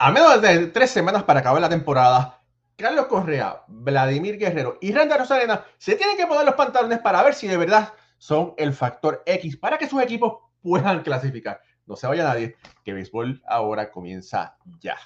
A menos de tres semanas para acabar la temporada, Carlos Correa, Vladimir Guerrero y Randa Rosarena se tienen que poner los pantalones para ver si de verdad son el factor X para que sus equipos puedan clasificar. No se vaya nadie, que béisbol ahora comienza ya.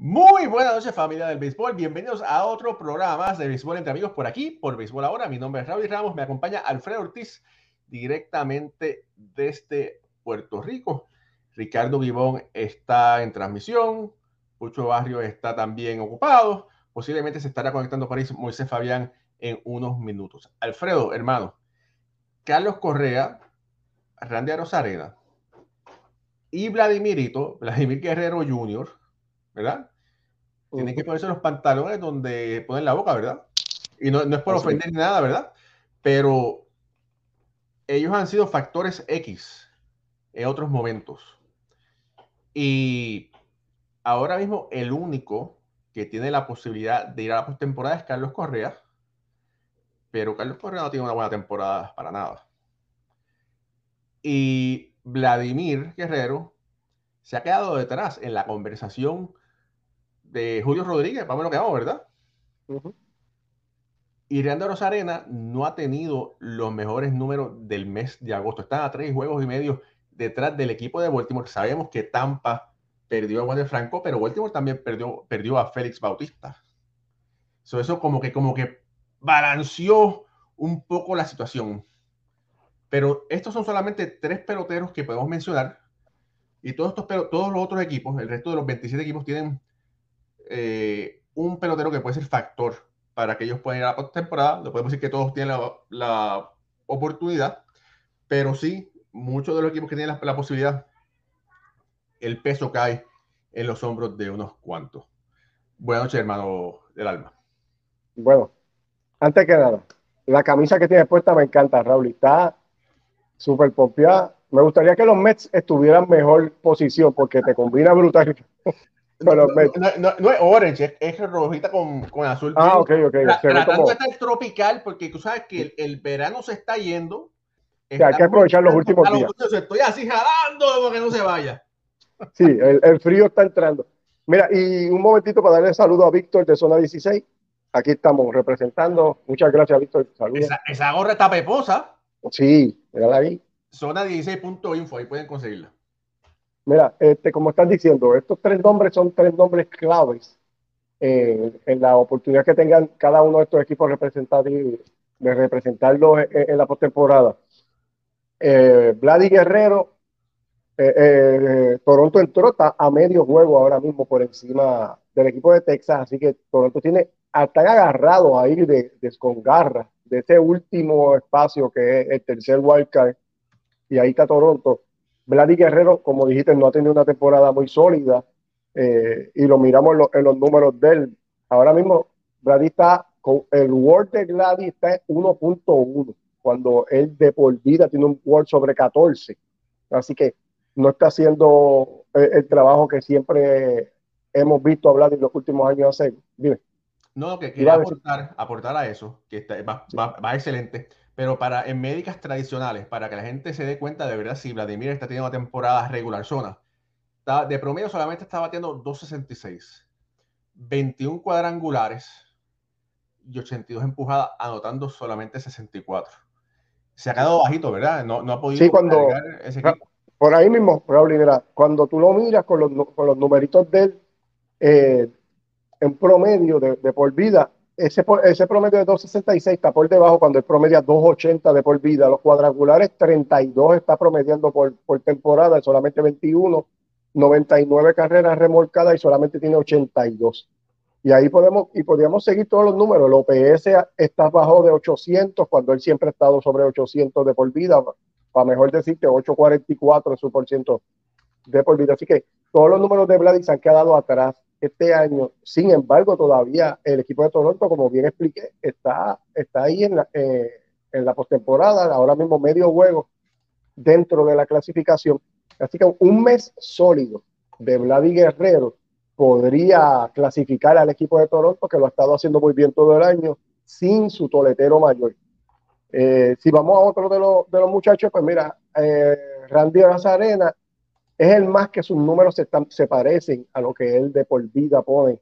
Muy buenas noches familia del béisbol, bienvenidos a otro programa de béisbol entre amigos por aquí, por béisbol ahora. Mi nombre es Raúl Ramos, me acompaña Alfredo Ortiz directamente desde Puerto Rico. Ricardo Vivón está en transmisión, Pucho Barrio está también ocupado, posiblemente se estará conectando ahí Moisés Fabián en unos minutos. Alfredo, hermano, Carlos Correa, Randy Rosarena y Vladimirito, Vladimir Guerrero Jr., ¿verdad? Tienen que ponerse los pantalones donde ponen la boca, ¿verdad? Y no, es por ofender ni nada, ¿verdad? Pero ellos han sido factores X en otros momentos. Y ahora mismo el único que tiene la posibilidad de ir a la postemporada es Carlos Correa. Pero Carlos Correa no tiene una buena temporada para nada. Y Vladimir Guerrero se ha quedado detrás en la conversación de Julio Rodríguez, vamos lo que vamos, ¿verdad? Y Reando Rosarena no ha tenido los mejores números del mes de agosto. Están a tres juegos y medio detrás del equipo de Baltimore. Sabemos que Tampa perdió a Wander Franco, pero Baltimore también perdió, perdió a Félix Bautista. eso como que, como que balanceó un poco la situación. Pero estos son solamente tres peloteros que podemos mencionar. Y todos, estos, todos los otros equipos, el resto de los 27 equipos, tienen eh, un pelotero que puede ser factor para que ellos puedan ir a la temporada. No podemos decir que todos tienen la, oportunidad, pero sí, muchos de los equipos que tienen la, posibilidad, el peso cae en los hombros de unos cuantos. Buenas noches, hermano del alma. Bueno, antes que nada, la camisa que tienes puesta me encanta, Raúl. Está súper pompeada. Me gustaría que los Mets estuvieran mejor posición porque te combina brutal. No, no, no, es orange, es, rojita con, con, azul. Ah, ok, ok. tratando de estar tropical, porque tú sabes que el, verano se está yendo. hay que aprovechar los últimos días. Estoy así jalando para que no se vaya. Sí, el, el, frío está entrando. Mira, y un momentito para darle saludo a Víctor de Zona 16. Aquí estamos representando. Muchas gracias, Víctor. Saludos. Esa, esa gorra está peposa. Sí, mírala ahí. Zona 16.info, ahí pueden conseguirla. Mira, este, como estás diciendo, estos tres nombres son tres nombres claves eh, en la oportunidad que tengan cada uno de estos equipos de representarlos en, la postemporada. Eh, Vladi Guerrero, eh, eh, Toronto entró a medio juego ahora mismo por encima del equipo de Texas, así que Toronto tiene, están agarrados ahí de, de de ese último espacio que es el tercer wildcard, y ahí está Toronto. Vladi Guerrero, como dijiste, no ha tenido una temporada muy sólida eh, y lo miramos en, los números de él. Ahora mismo, Vladi está con el Word de Vladi está en 1.1, cuando él de por vida tiene un Word sobre 14. Así que no está haciendo eh, el, trabajo que siempre hemos visto hablar en los últimos años hacer. Dime. No, que quería aportar, aportar a eso, que está, va excelente. Pero para en médicas tradicionales, para que la gente se dé cuenta de verdad si Vladimir está teniendo una temporada regular zona, de promedio solamente está batiendo 266, 21 cuadrangulares y 82 empujadas, anotando solamente 64. Se ha quedado bajito, ¿verdad? No, no ha podido sí, cuando, ese. Por ahí mismo, Raúl, cuando tú lo miras con los, con los numeritos de él, eh, en promedio de, de por vida, ese, ese promedio de 2.66 está por debajo cuando el promedio 2.80 de por vida. Los cuadrangulares 32 está promediando por, por temporada, solamente 21, 99 carreras remolcadas y solamente tiene 82. Y ahí podemos, y podríamos seguir todos los números. El OPS está bajo de 800 cuando él siempre ha estado sobre 800 de por vida, para mejor decirte 844 es su por ciento de por vida. Así que todos los números de Vladimir se han quedado atrás este año. Sin embargo, todavía el equipo de Toronto, como bien expliqué, está, está ahí en la, eh, en la postemporada, ahora mismo medio juego dentro de la clasificación. Así que un mes sólido de Vladimir Guerrero podría clasificar al equipo de Toronto, que lo ha estado haciendo muy bien todo el año, sin su toletero mayor. Eh, si vamos a otro de, los, de los muchachos, pues mira, eh, Randy Arena es el más que sus números se, se parecen a lo que él de por vida pone.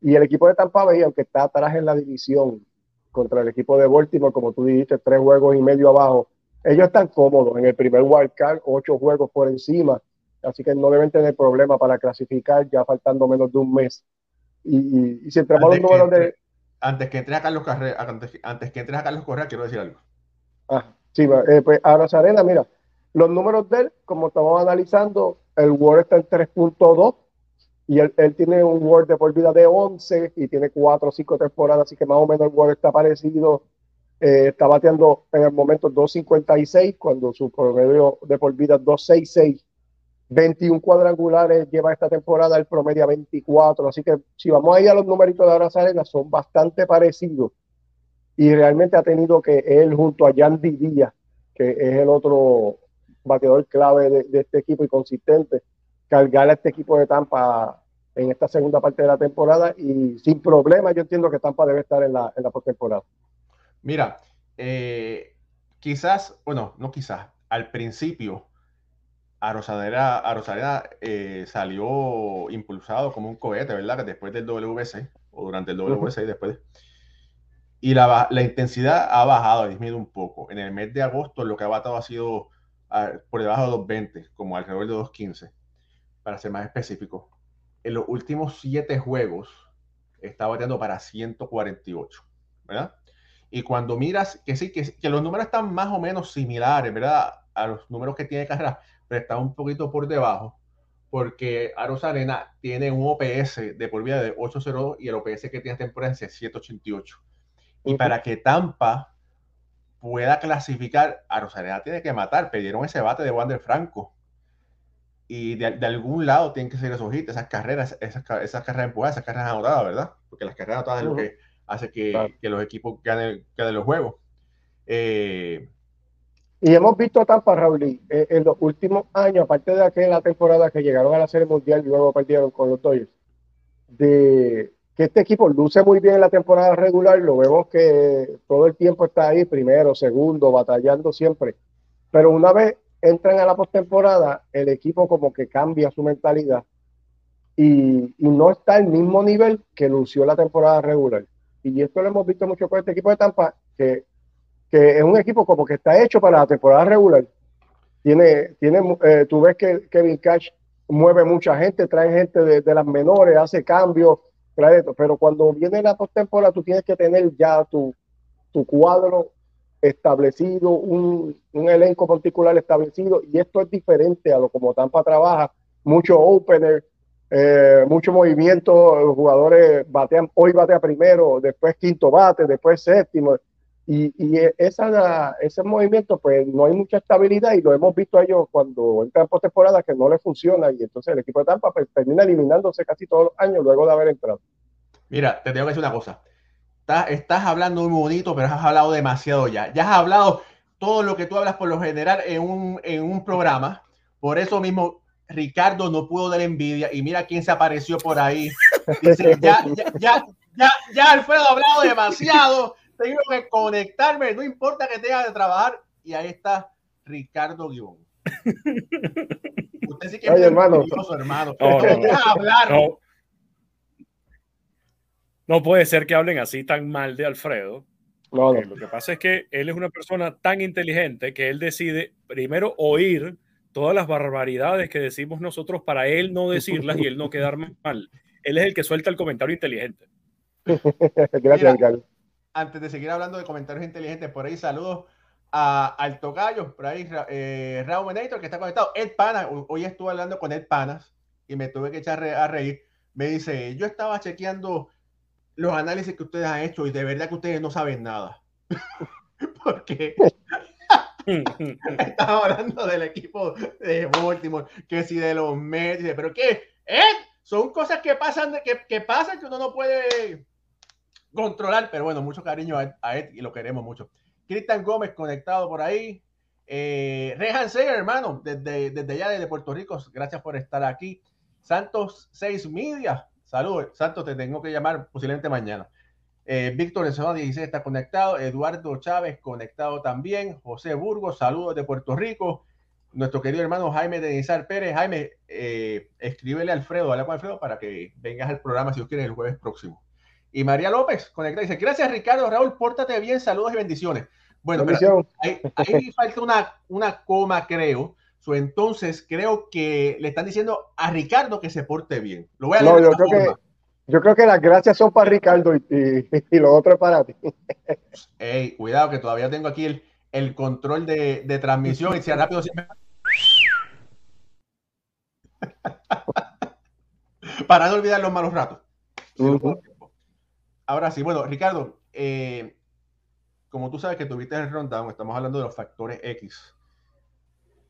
Y el equipo de Tampa Bay, aunque está atrás en la división contra el equipo de Baltimore, como tú dijiste, tres juegos y medio abajo, ellos están cómodos en el primer wild card, ocho juegos por encima así que no deben tener problema para clasificar ya faltando menos de un mes. Y, si entramos los números de... Antes que entre a Carlos antes, que entre a Carlos Correa, quiero decir algo. Ah, sí, eh, pues ahora Sarena, mira, los números de él, como estamos analizando, el Word está en 3.2 y él, tiene un Word de por vida de 11 y tiene 4 o 5 temporadas, así que más o menos el Word está parecido. Eh, está bateando en el momento 2.56 cuando su promedio de por vida es 2.66 21 cuadrangulares lleva esta temporada, el promedio a 24. Así que si vamos ahí a los numeritos de Aras Arena, son bastante parecidos. Y realmente ha tenido que él, junto a Yandy Díaz, que es el otro bateador clave de, este equipo y consistente, cargar a este equipo de Tampa en esta segunda parte de la temporada. Y sin problema, yo entiendo que Tampa debe estar en la, en la postemporada. Mira, eh, quizás, bueno, no quizás, al principio a Rosadera eh, salió impulsado como un cohete, ¿verdad? Después del WC, o durante el WC y después. Y la, la, intensidad ha bajado, ha disminuido un poco. En el mes de agosto lo que ha batado ha sido por debajo de 220, como alrededor de 215, para ser más específico. En los últimos siete juegos está bateando para 148, ¿verdad? Y cuando miras, que sí, que, que los números están más o menos similares, ¿verdad? A los números que tiene carrera, está un poquito por debajo porque Aros Arena tiene un OPS de por vida de 802 y el OPS que tiene temporada es 788. Y para que Tampa pueda clasificar, Aros Arena tiene que matar. Pidieron ese bate de Wander Franco. Y de, algún lado tienen que ser esos hits, esas carreras, esas, esas carreras empujadas, esas carreras anotadas, ¿verdad? Porque las carreras anotadas es lo que hace que, que los equipos ganen, ganen los juegos. Eh, y hemos visto a Tampa, Raúl, eh, en los últimos años, aparte de aquella temporada que llegaron a la Serie Mundial y luego perdieron con los Dodgers, de este equipo luce muy bien en la temporada regular, lo vemos que todo el tiempo está ahí, primero, segundo, batallando siempre. Pero una vez entran a la postemporada, el equipo como que cambia su mentalidad y, no está al mismo nivel que lució la temporada regular. Y esto lo hemos visto mucho con este equipo de Tampa, que que es un equipo como que está hecho para la temporada regular. Tiene, tiene, eh, tú ves que Kevin Cash mueve mucha gente, trae gente de, las menores, hace cambios, trae pero cuando viene la postemporada tú tienes que tener ya tu, tu cuadro establecido, un, un, elenco particular establecido, y esto es diferente a lo como Tampa trabaja, mucho opener, eh, mucho movimiento, los jugadores batean, hoy batea primero, después quinto bate, después séptimo, y, y esa, ese movimiento, pues no hay mucha estabilidad y lo hemos visto a ellos cuando entran por temporada que no les funciona y entonces el equipo de Tampa pues, termina eliminándose casi todos los años luego de haber entrado. Mira, te tengo que decir una cosa. Estás, estás hablando muy bonito, pero has hablado demasiado ya. Ya has hablado todo lo que tú hablas por lo general en un, en un programa. Por eso mismo, Ricardo no pudo dar envidia. Y mira quién se apareció por ahí. Dice, ya, ya, ya, ya, ya Alfredo ha hablado demasiado tengo que conectarme, no importa que tenga de trabajar. Y ahí está Ricardo Guión. Usted sí que es hermano. hermano. No, puede ser que hablen así tan mal de Alfredo. Eh, lo que pasa es que él es una persona tan inteligente que él decide primero oír todas las barbaridades que decimos nosotros para él no decirlas y él no quedar mal. Él es el que suelta el comentario inteligente. Gracias, Ricardo antes de seguir hablando de comentarios inteligentes, por ahí saludos a, al Tocayo, por ahí eh, Raúl Menator, que está conectado. Ed Panas, hoy estuve hablando con Ed Panas y me tuve que echar a reír. Me dice, yo estaba chequeando los análisis que ustedes han hecho y de verdad que ustedes no saben nada. Porque estamos hablando del equipo de Baltimore, que si de los Mets, pero ¿qué? ¿Eh? Son cosas que pasan, que, que pasan que uno no puede controlar, pero bueno, mucho cariño a, Ed y lo queremos mucho. Cristian Gómez conectado por ahí. Eh, Rehan Seger, hermano, desde, desde allá, desde Puerto Rico, gracias por estar aquí. Santos 6 Media, saludos. Santos, te tengo que llamar posiblemente mañana. Eh, Víctor Ensenada 16 está conectado. Eduardo Chávez conectado también. José Burgos, saludos de Puerto Rico. Nuestro querido hermano Jaime Denizar Pérez. Jaime, eh, escríbele a Alfredo, habla con Alfredo para que vengas al programa si os quieres el jueves próximo. Y María López conecta dice: Gracias, Ricardo. Raúl, pórtate bien, saludos y bendiciones. Bueno, pero ahí, falta una, una coma, creo. entonces, creo que le están diciendo a Ricardo que se porte bien. Lo voy a no, yo creo, que, yo creo que las gracias son para Ricardo y, y, lo otro es para ti. Ey, cuidado, que todavía tengo aquí el, el control de, de, transmisión y si rápido siempre. para no olvidar los malos ratos. Ahora sí, bueno, Ricardo, eh, como tú sabes que tuviste el rundown, estamos hablando de los factores X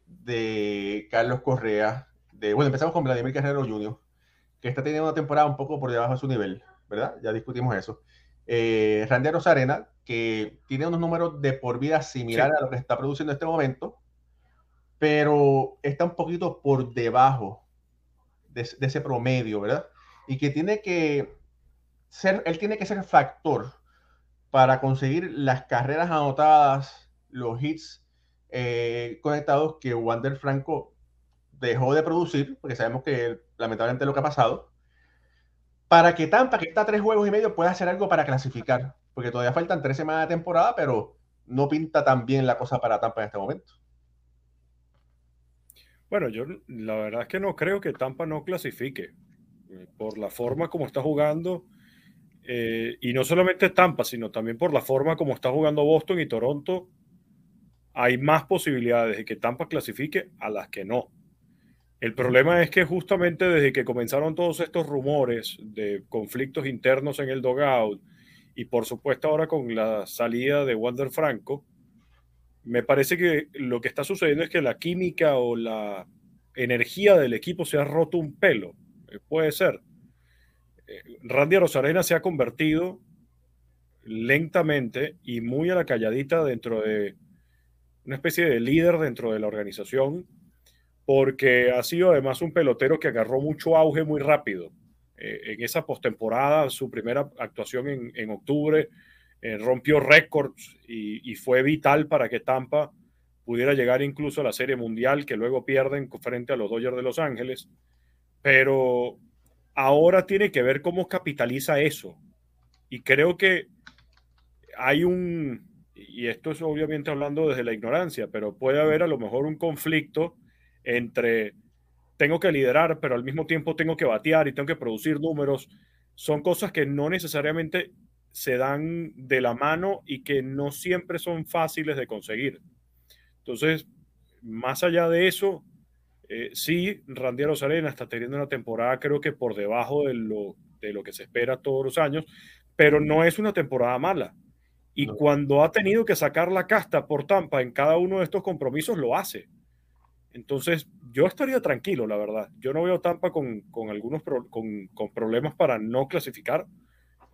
de Carlos Correa, de, bueno, empezamos con Vladimir Guerrero Jr., que está teniendo una temporada un poco por debajo de su nivel, ¿verdad? Ya discutimos eso. Eh, Randy Rosarena, que tiene unos números de por vida similares a lo que está produciendo en este momento, pero está un poquito por debajo de, de ese promedio, ¿verdad? Y que tiene que él tiene que ser factor para conseguir las carreras anotadas, los hits eh, conectados que Wander Franco dejó de producir, porque sabemos que lamentablemente lo que ha pasado, para que Tampa, que está tres juegos y medio, pueda hacer algo para clasificar, porque todavía faltan tres semanas de temporada, pero no pinta tan bien la cosa para Tampa en este momento. Bueno, yo la verdad es que no creo que Tampa no clasifique. Por la forma como está jugando, eh, y no solamente Tampa, sino también por la forma como está jugando Boston y Toronto, hay más posibilidades de que Tampa clasifique a las que no. El problema es que justamente desde que comenzaron todos estos rumores de conflictos internos en el dogout y por supuesto ahora con la salida de Wander Franco, me parece que lo que está sucediendo es que la química o la energía del equipo se ha roto un pelo. Eh, puede ser Randy Rosarena se ha convertido lentamente y muy a la calladita dentro de una especie de líder dentro de la organización, porque ha sido además un pelotero que agarró mucho auge muy rápido. Eh, en esa postemporada, su primera actuación en, octubre, eh, rompió récords y, y, fue vital para que Tampa pudiera llegar incluso a la Serie Mundial, que luego pierden frente a los Dodgers de Los Ángeles. Pero ahora tiene que ver cómo capitaliza eso. Y creo que hay un, y esto es obviamente hablando desde la ignorancia, pero puede haber a lo mejor un conflicto entre tengo que liderar, pero al mismo tiempo tengo que batear y tengo que producir números. Son cosas que no necesariamente se dan de la mano y que no siempre son fáciles de conseguir. Entonces, más allá de eso, eh, sí, Randy Rosarena está teniendo una temporada creo que por debajo de lo, de lo que se espera todos los años, pero no es una temporada mala. Y cuando ha tenido que sacar la casta por Tampa en cada uno de estos compromisos, lo hace. Entonces, yo estaría tranquilo, la verdad. Yo no veo Tampa con, con algunos con, con, problemas para no clasificar.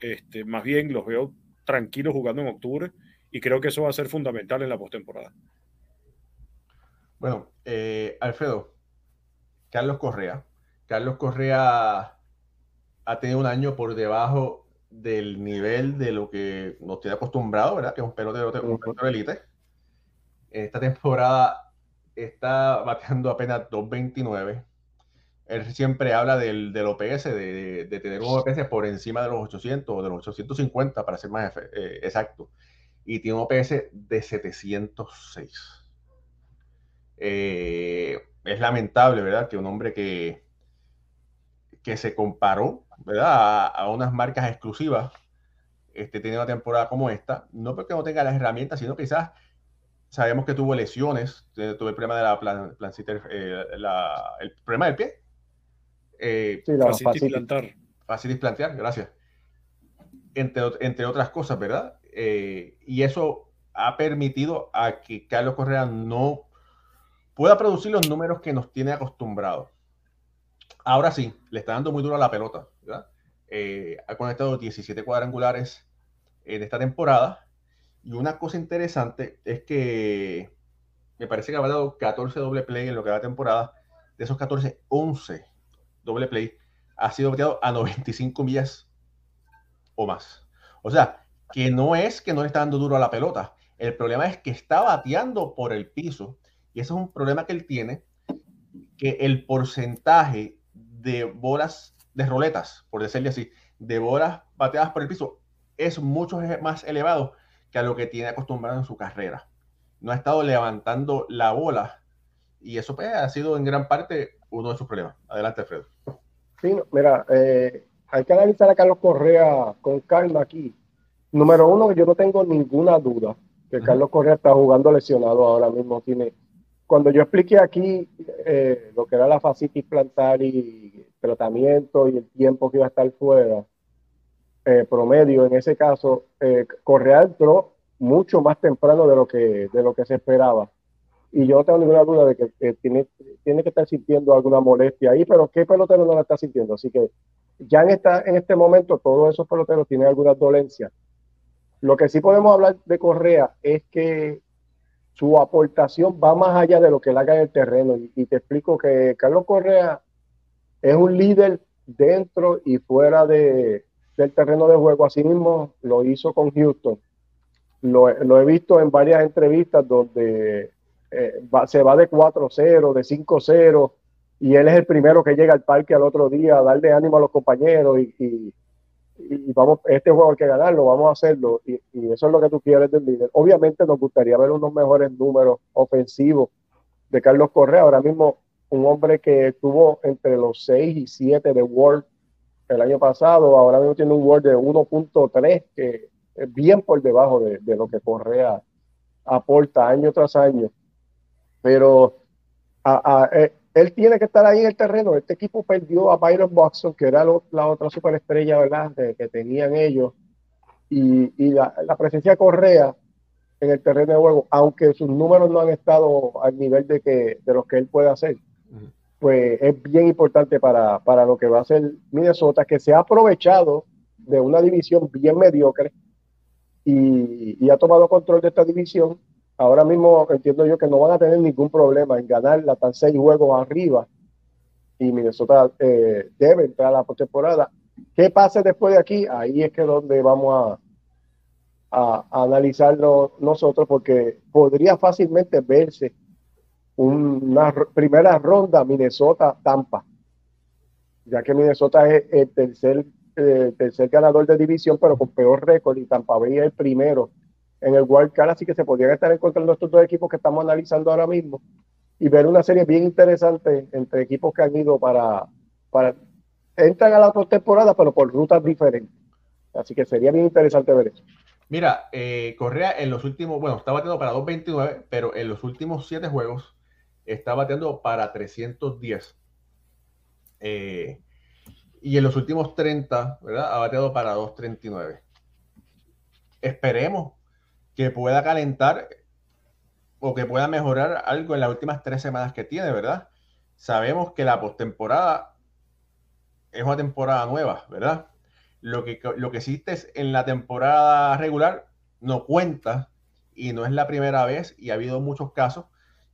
Este, más bien los veo tranquilos jugando en octubre y creo que eso va a ser fundamental en la postemporada. Bueno, eh, Alfredo, Carlos Correa. Carlos Correa ha tenido un año por debajo del nivel de lo que nos tiene acostumbrado, ¿verdad? Que es un pelotero, un pelotero elite. Esta temporada está bateando apenas 2.29. Él siempre habla del, del OPS, de, de, tener un OPS por encima de los 800 o de los 850, para ser más eh, exacto. Y tiene un OPS de 706. Eh, es lamentable, ¿verdad? Que un hombre que, que se comparó, ¿verdad? A, unas marcas exclusivas, este, tiene una temporada como esta, no porque no tenga las herramientas, sino quizás sabemos que tuvo lesiones, tuvo el problema de la plan, eh, el problema del pie. Eh, sí, fácil implantar. Fácil implantar, gracias. entre, entre otras cosas, ¿verdad? Eh, y eso ha permitido a que Carlos Correa no pueda producir los números que nos tiene acostumbrados. Ahora sí, le está dando muy duro a la pelota. Eh, ha conectado 17 cuadrangulares en esta temporada. Y una cosa interesante es que me parece que ha dado 14 doble play en lo que va la temporada. De esos 14, 11 doble play ha sido bateado a 95 millas o más. O sea, que no es que no le está dando duro a la pelota. El problema es que está bateando por el piso. Y ese es un problema que él tiene, que el porcentaje de bolas, de roletas, por decirle así, de bolas bateadas por el piso es mucho más elevado que a lo que tiene acostumbrado en su carrera. No ha estado levantando la bola y eso pues, ha sido en gran parte uno de sus problemas. Adelante, Alfredo. Sí, mira, eh, hay que analizar a Carlos Correa con calma aquí. Número uno, yo no tengo ninguna duda que Carlos Correa está jugando lesionado ahora mismo. Tiene, cuando yo expliqué aquí eh, lo que era la fascitis plantar y tratamiento y el tiempo que iba a estar fuera, eh, promedio en ese caso, eh, Correa entró mucho más temprano de lo que, de lo que se esperaba. Y yo no tengo ninguna duda de que tiene, tiene que estar sintiendo alguna molestia ahí, pero ¿qué pelotero no la está sintiendo? Así que ya en, esta, en este momento todos esos peloteros tienen algunas dolencias. Lo que sí podemos hablar de Correa es que su aportación va más allá de lo que él haga en el terreno. Y, te explico que Carlos Correa es un líder dentro y fuera de, del terreno de juego. Así mismo lo hizo con Houston. Lo, he visto en varias entrevistas donde eh, se va de 4-0, de 5-0, y él es el primero que llega al parque al otro día a darle ánimo a los compañeros y, vamos, este juego hay que ganarlo, vamos a hacerlo, y, eso es lo que tú quieres del líder. Obviamente nos gustaría ver unos mejores números ofensivos de Carlos Correa, ahora mismo un hombre que estuvo entre los 6 y 7 de World el año pasado, ahora mismo tiene un World de 1.3, que es bien por debajo de, lo que Correa aporta año tras año. Pero a, eh, él tiene que estar ahí en el terreno. Este equipo perdió a Byron Boxon, que era la otra superestrella ¿verdad? que tenían ellos. Y, la, presencia de Correa en el terreno de juego, aunque sus números no han estado al nivel de, que, de los que él puede hacer, pues es bien importante para, para lo que va a ser Minnesota, que se ha aprovechado de una división bien mediocre y, y ha tomado control de esta división ahora mismo entiendo yo que no van a tener ningún problema en ganar la tan seis juegos arriba y Minnesota eh, debe entrar a la postemporada. ¿Qué pase después de aquí? Ahí es que donde vamos a, a, analizarlo nosotros porque podría fácilmente verse una primera ronda Minnesota-Tampa, ya que Minnesota es el tercer, eh, tercer ganador de división, pero con peor récord y Tampa Bay es el primero en el World Cup, así que se podrían estar encontrando estos dos equipos que estamos analizando ahora mismo y ver una serie bien interesante entre equipos que han ido para, para entran a la temporada, pero por rutas diferentes. Así que sería bien interesante ver eso. Mira, eh, Correa en los últimos, bueno, está bateando para 2.29, pero en los últimos siete juegos está bateando para 310. Eh, y en los últimos 30, ¿verdad? Ha bateado para 2.39. Esperemos que pueda calentar o que pueda mejorar algo en las últimas tres semanas que tiene, ¿verdad? Sabemos que la postemporada es una temporada nueva, ¿verdad? Lo que, lo que existe en la temporada regular no cuenta y no es la primera vez y ha habido muchos casos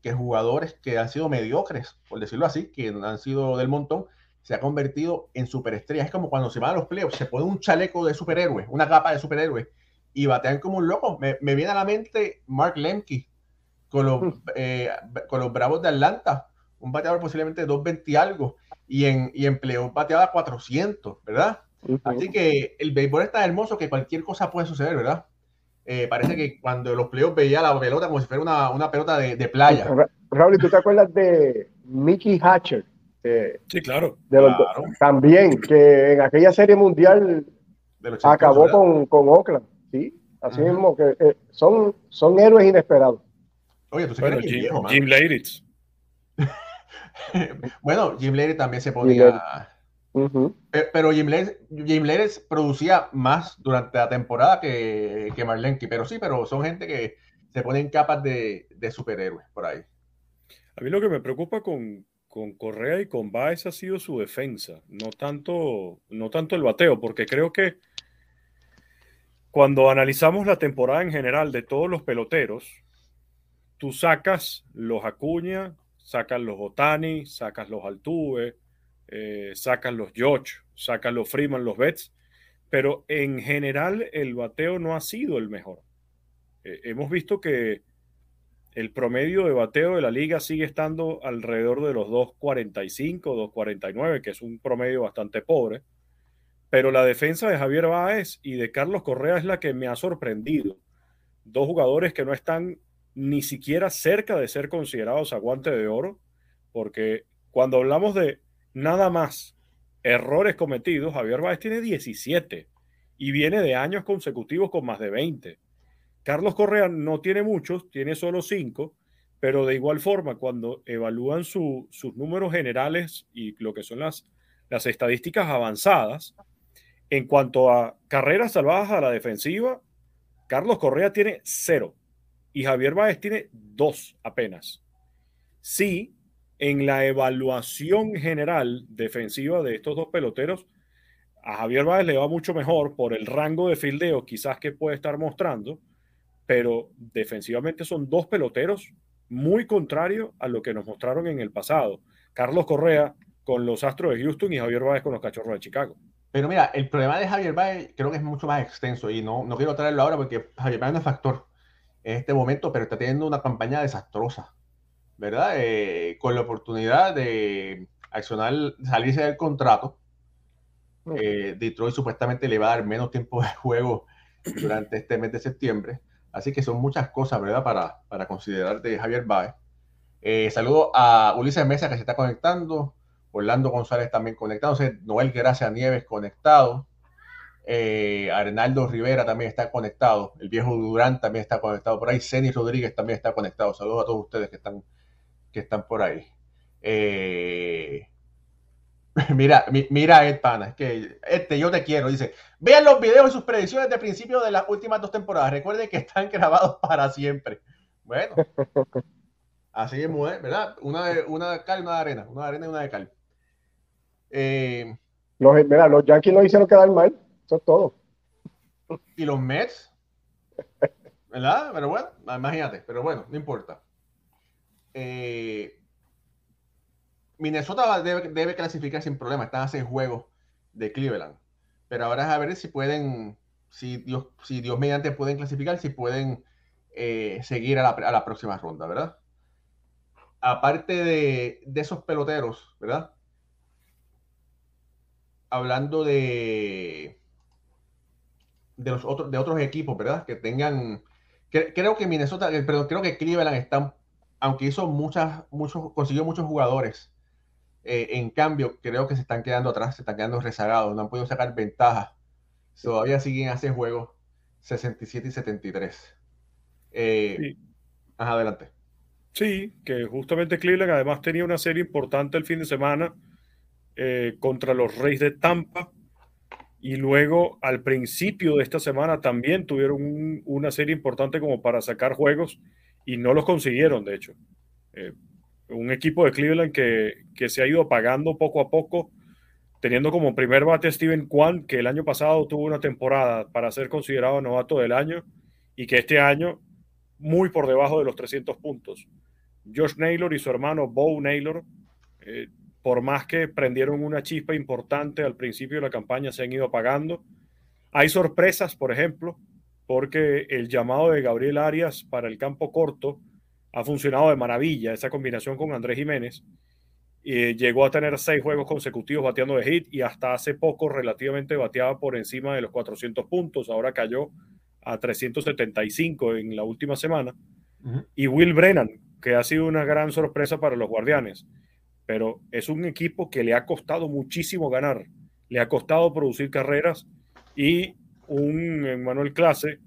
que jugadores que han sido mediocres, por decirlo así, que han sido del montón, se ha convertido en superestrellas. Es como cuando se van a los playoffs, se pone un chaleco de superhéroe, una capa de superhéroe y batean como un loco. Me, viene a la mente Mark Lemke con los, mm. eh, con los Bravos de Atlanta, un bateador posiblemente 220 y algo, y en, y empleó bateada 400, ¿verdad? Así que el béisbol está hermoso que cualquier cosa puede suceder, ¿verdad? Eh, parece que cuando los playoffs veía la pelota como si fuera una, una pelota de, de, playa. Raúl, ¿tú te acuerdas de Mickey Hatcher? sí, claro. También, que en aquella serie mundial acabó con, con Oakland. Sí, así mismo que eh, son, son héroes inesperados. Oye, tú sabes Jim, viejo, Jim bueno, Jim Leiritz también se podía. Pero Jim Leres producía más durante la temporada que, que Marlenki. Pero sí, pero son gente que se ponen capas de, de superhéroes por ahí. A mí lo que me preocupa con, con Correa y con Baez ha sido su defensa, no tanto, no tanto el bateo, porque creo que cuando analizamos la temporada en general de todos los peloteros, tú sacas los Acuña, sacas los Otani, sacas los Altuve, eh, sacas los George, sacas los Freeman, los Betts, pero en general el bateo no ha sido el mejor. Eh, hemos visto que el promedio de bateo de la liga sigue estando alrededor de los 2.45, 2.49, que es un promedio bastante pobre. Pero la defensa de Javier Báez y de Carlos Correa es la que me ha sorprendido. Dos jugadores que no están ni siquiera cerca de ser considerados aguante de oro, porque cuando hablamos de nada más errores cometidos, Javier Báez tiene 17 y viene de años consecutivos con más de 20. Carlos Correa no tiene muchos, tiene solo cinco, pero de igual forma, cuando evalúan sus números generales y lo que son las, las estadísticas avanzadas, en cuanto a carreras salvadas a la defensiva, Carlos Correa tiene cero y Javier Báez tiene dos apenas. Sí, en la evaluación general defensiva de estos dos peloteros, a Javier Báez le va mucho mejor por el rango de fildeo quizás que puede estar mostrando, pero defensivamente son dos peloteros muy contrarios a lo que nos mostraron en el pasado. Carlos Correa con los Astros de Houston y Javier Báez con los Cachorros de Chicago. Pero mira, el problema de Javier Báez creo que es mucho más extenso y no, no quiero traerlo ahora porque Javier Báez no es factor en este momento, pero está teniendo una campaña desastrosa, ¿verdad? Eh, con la oportunidad de accionar, salirse del contrato. Eh, Detroit supuestamente le va a dar menos tiempo de juego durante este mes de septiembre. Así que son muchas cosas, ¿verdad? Para, para considerar de Javier Baez. Eh, saludo a Ulises Mesa que se está conectando. Orlando González también conectándose. Noel Gracia Nieves conectado. Eh, Arnaldo Rivera también está conectado. El viejo Durán también está conectado por ahí. Ceni Rodríguez también está conectado. Saludos a todos ustedes que están, que están por ahí. Eh, Mira, mira, Ed Pana, es que este yo te quiero, dice. Vean los videos y sus predicciones de principio de las últimas dos temporadas. Recuerden que están grabados para siempre. Bueno, así es, ¿verdad? Una de, una de cal y una de arena. Una de arena y una de cal. Eh, los, mira, los Yankees no hicieron quedar mal. Eso es todo. Y los Mets. ¿Verdad? Pero bueno, imagínate. Pero bueno, no importa. Eh, Minnesota debe, clasificar sin problema, están a seis juegos de Cleveland. Pero ahora es a ver si pueden, si Dios, si Dios mediante pueden clasificar, si pueden eh, seguir a la, próxima ronda, ¿verdad? Aparte de, esos peloteros, ¿verdad? Hablando de, de los otros, de otros equipos, ¿verdad? Que tengan, creo que Minnesota, eh, perdón, creo que Cleveland están, aunque hizo muchas, muchos, consiguió muchos jugadores eh, en cambio, creo que se están quedando atrás, se están quedando rezagados, no han podido sacar ventaja. Todavía siguen a ese juego 67 y 73. Eh, adelante. Sí, que justamente Cleveland además tenía una serie importante el fin de semana eh, contra los Reyes de Tampa. Y luego al principio de esta semana también tuvieron una serie importante como para sacar juegos y no los consiguieron, de hecho un equipo de Cleveland que, se ha ido apagando poco a poco, teniendo como primer bate a Steven Kwan, que el año pasado tuvo una temporada para ser considerado novato del año y que este año muy por debajo de los 300 puntos. Josh Naylor y su hermano Bo Naylor, eh, por más que prendieron una chispa importante al principio de la campaña, se han ido apagando. Hay sorpresas, por ejemplo, porque el llamado de Gabriel Arias para el campo corto ha funcionado de maravilla esa combinación con Andrés Jiménez. y llegó a tener seis juegos consecutivos bateando de hit y hasta hace poco relativamente bateaba por encima de los 400 puntos. Ahora cayó a 375 en la última semana. Y Will Brennan, que ha sido una gran sorpresa para los guardianes. Pero es un equipo que le ha costado muchísimo ganar. Le ha costado producir carreras y un Manuel Clase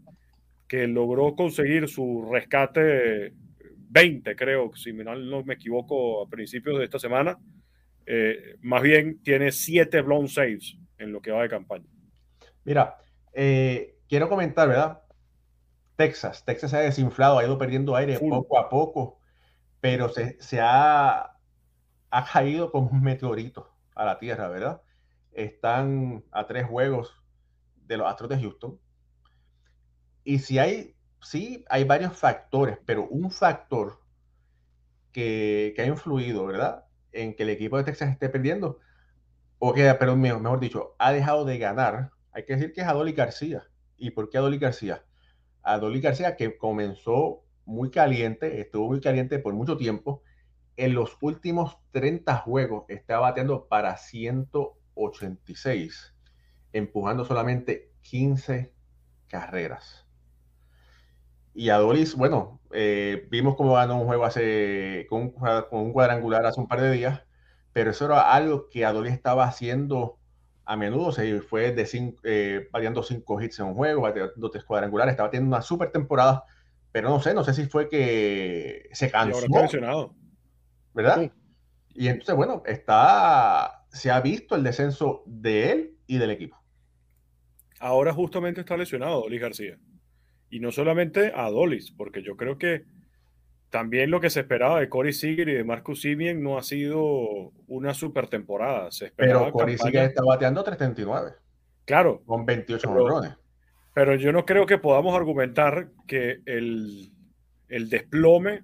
que logró conseguir su rescate 20, creo, si no me equivoco, a principios de esta semana, eh, más bien tiene siete blown saves en lo que va de campaña. Mira, eh, quiero comentar, ¿verdad? Texas, Texas se ha desinflado, ha ido perdiendo aire poco a poco, pero se, se ha, ha caído como un meteorito a la Tierra, ¿verdad? Están a tres juegos de los Astros de Houston. Y si hay, sí, hay varios factores, pero un factor que, que ha influido, ¿verdad? En que el equipo de Texas esté perdiendo, o que, pero mejor dicho, ha dejado de ganar, hay que decir que es Adoli García. ¿Y por qué Adoli García? Adoli García que comenzó muy caliente, estuvo muy caliente por mucho tiempo. En los últimos 30 juegos está bateando para 186, empujando solamente 15 carreras. Y Adolis, bueno, eh, vimos cómo ganó un juego hace con un, cuadrangular hace un par de días, pero eso era algo que Adolis estaba haciendo a menudo, se fue de cinco, eh, variando cinco hits en un juego, variando tres cuadrangulares, estaba teniendo una super temporada, pero no sé, no sé si fue que se cansó. ¿Verdad? Y entonces, bueno, está, se ha visto el descenso de él y del equipo. Ahora justamente está lesionado Dolis García. Y no solamente a Dolis, porque yo creo que también lo que se esperaba de Corey Seager y de Marcus Simeon no ha sido una super temporada. Se pero Corey Seager está bateando 339. Claro. Con 28 millones. Pero yo no creo que podamos argumentar que el, el desplome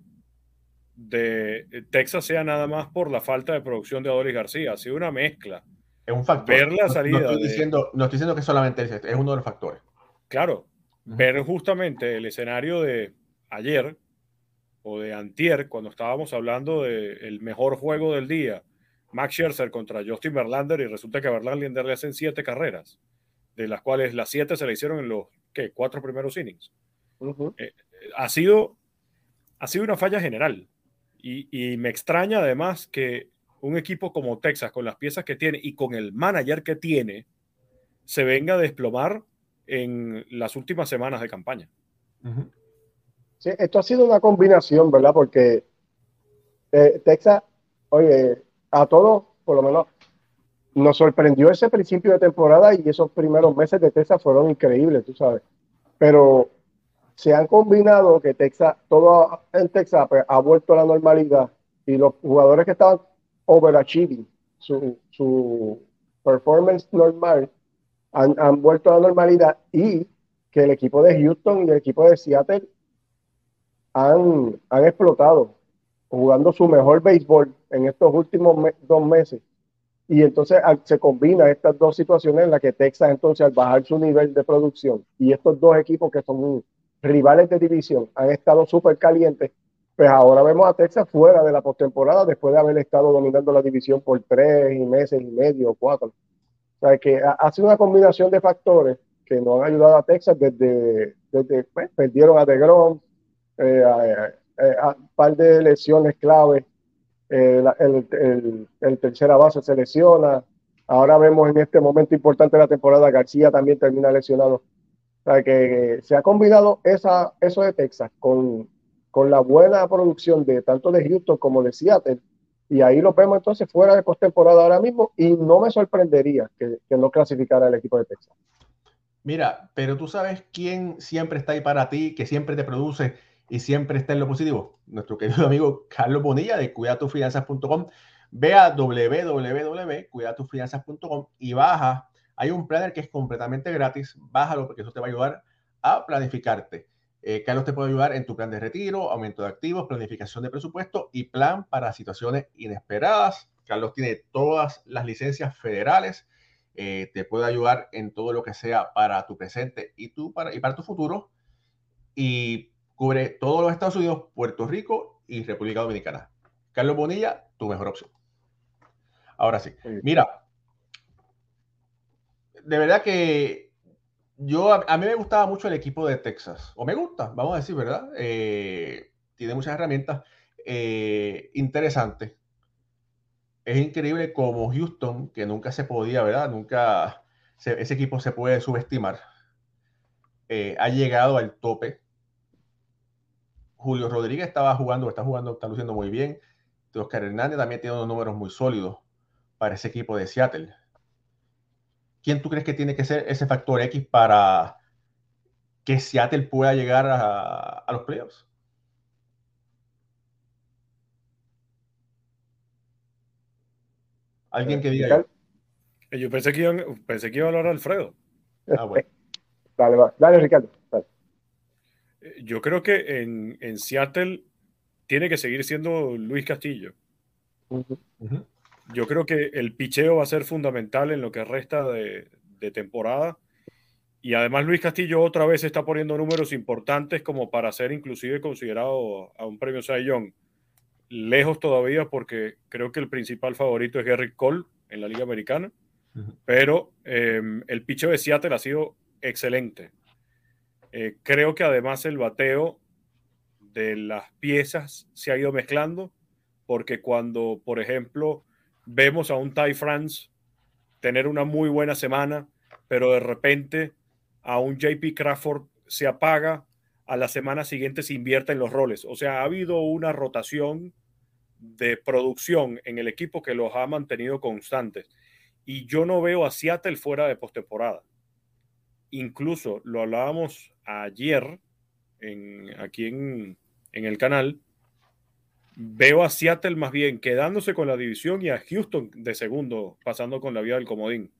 de Texas sea nada más por la falta de producción de Adolis García. Ha sido una mezcla es un factor. Ver la salida. No, estoy, diciendo, no estoy diciendo que solamente es, es uno de los factores. Claro, ver justamente el escenario de ayer o de antier, cuando estábamos hablando del mejor juego del día, Max Scherzer contra Justin Verlander, y resulta que a Verlander le hacen siete carreras, de las cuales las siete se le hicieron en los ¿qué? cuatro primeros innings. Eh, ha, sido, ha sido una falla general. Y, y, me extraña además que un equipo como Texas, con las piezas que tiene y con el manager que tiene, se venga a desplomar en las últimas semanas de campaña. Sí, esto ha sido una combinación, ¿verdad? Porque eh, Texas, oye, a todos, por lo menos, nos sorprendió ese principio de temporada y esos primeros meses de Texas fueron increíbles, tú sabes. Pero se han combinado que Texas, todo en Texas pues, ha vuelto a la normalidad y los jugadores que estaban overachieving, su, su performance normal, han, han, vuelto a la normalidad y que el equipo de Houston y el equipo de Seattle han, han explotado jugando su mejor béisbol en estos últimos dos meses. Y entonces se combinan estas dos situaciones en las que Texas entonces al bajar su nivel de producción y estos dos equipos que son rivales de división han estado súper calientes pues ahora vemos a Texas fuera de la postemporada después de haber estado dominando la división por tres meses y medio o cuatro. O sea, que ha, sido una combinación de factores que nos han ayudado a Texas desde, desde pues, perdieron a DeGrom, eh, a, un par de lesiones clave, eh, el, el, el, tercera base se lesiona, ahora vemos en este momento importante de la temporada, García también termina lesionado. O sea, que se ha combinado esa, eso de Texas con con la buena producción de tanto de Houston como de Seattle. Y ahí lo vemos entonces fuera de postemporada ahora mismo y no me sorprendería que, no clasificara el equipo de Texas. Mira, pero tú sabes quién siempre está ahí para ti, que siempre te produce y siempre está en lo positivo. Nuestro querido amigo Carlos Bonilla de cuidatufinanzas.com. Ve a www.cuidatufinanzas.com y baja. Hay un planner que es completamente gratis. Bájalo porque eso te va a ayudar a planificarte. Eh, Carlos te puede ayudar en tu plan de retiro, aumento de activos, planificación de presupuesto y plan para situaciones inesperadas. Carlos tiene todas las licencias federales. Eh, te puede ayudar en todo lo que sea para tu presente y, tu, para, y para tu futuro. Y cubre todos los Estados Unidos, Puerto Rico y República Dominicana. Carlos Bonilla, tu mejor opción. Ahora sí. Mira, de verdad que yo, a, mí me gustaba mucho el equipo de Texas, o me gusta, vamos a decir, ¿verdad? Eh, tiene muchas herramientas eh, interesantes. Es increíble como Houston, que nunca se podía, ¿verdad? Nunca ese equipo se puede subestimar. Eh, ha llegado al tope. Julio Rodríguez estaba jugando, está jugando, está luciendo muy bien. Oscar Hernández también tiene unos números muy sólidos. para ese equipo de Seattle. ¿Quién tú crees que tiene que ser ese factor X para que Seattle pueda llegar a, los playoffs? Alguien que diga. Yo, pensé, que iba, pensé que iba a hablar Alfredo. Ah, bueno. dale, dale, Ricardo. Eh, yo creo que en, en, Seattle tiene que seguir siendo Luis Castillo. Yo creo que el picheo va a ser fundamental en lo que resta de, temporada. Y además Luis Castillo otra vez está poniendo números importantes como para ser inclusive considerado a un premio Cy Young. Lejos todavía porque creo que el principal favorito es Gary Cole en la Liga Americana. Pero em, el picheo de Seattle ha sido excelente. Eh, creo que además el bateo de las piezas se ha ido mezclando porque cuando, por ejemplo, vemos a un Ty France tener una muy buena semana, pero de repente a un JP Crawford se apaga, a la semana siguiente se invierte en los roles. O sea, ha habido una rotación de producción en el equipo que los ha mantenido constantes. Y yo no veo a Seattle fuera de postemporada. Incluso lo hablábamos ayer en, aquí en, en el canal veo a Seattle más bien quedándose con la división y a Houston de segundo, pasando con la vía del comodín.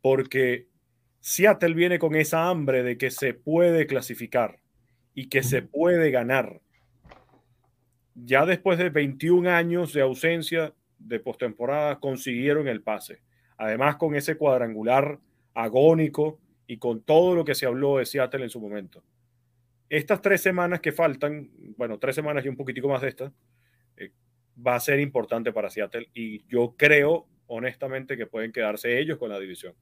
Porque Seattle viene con esa hambre de que se puede clasificar y que se puede ganar. Ya después de 21 años de ausencia de postemporada consiguieron el pase. Además con ese cuadrangular agónico y con todo lo que se habló de Seattle en su momento. Estas tres semanas que faltan, bueno, tres semanas y un poquitico más de estas, eh, va a ser importante para Seattle y yo creo honestamente que pueden quedarse ellos con la división.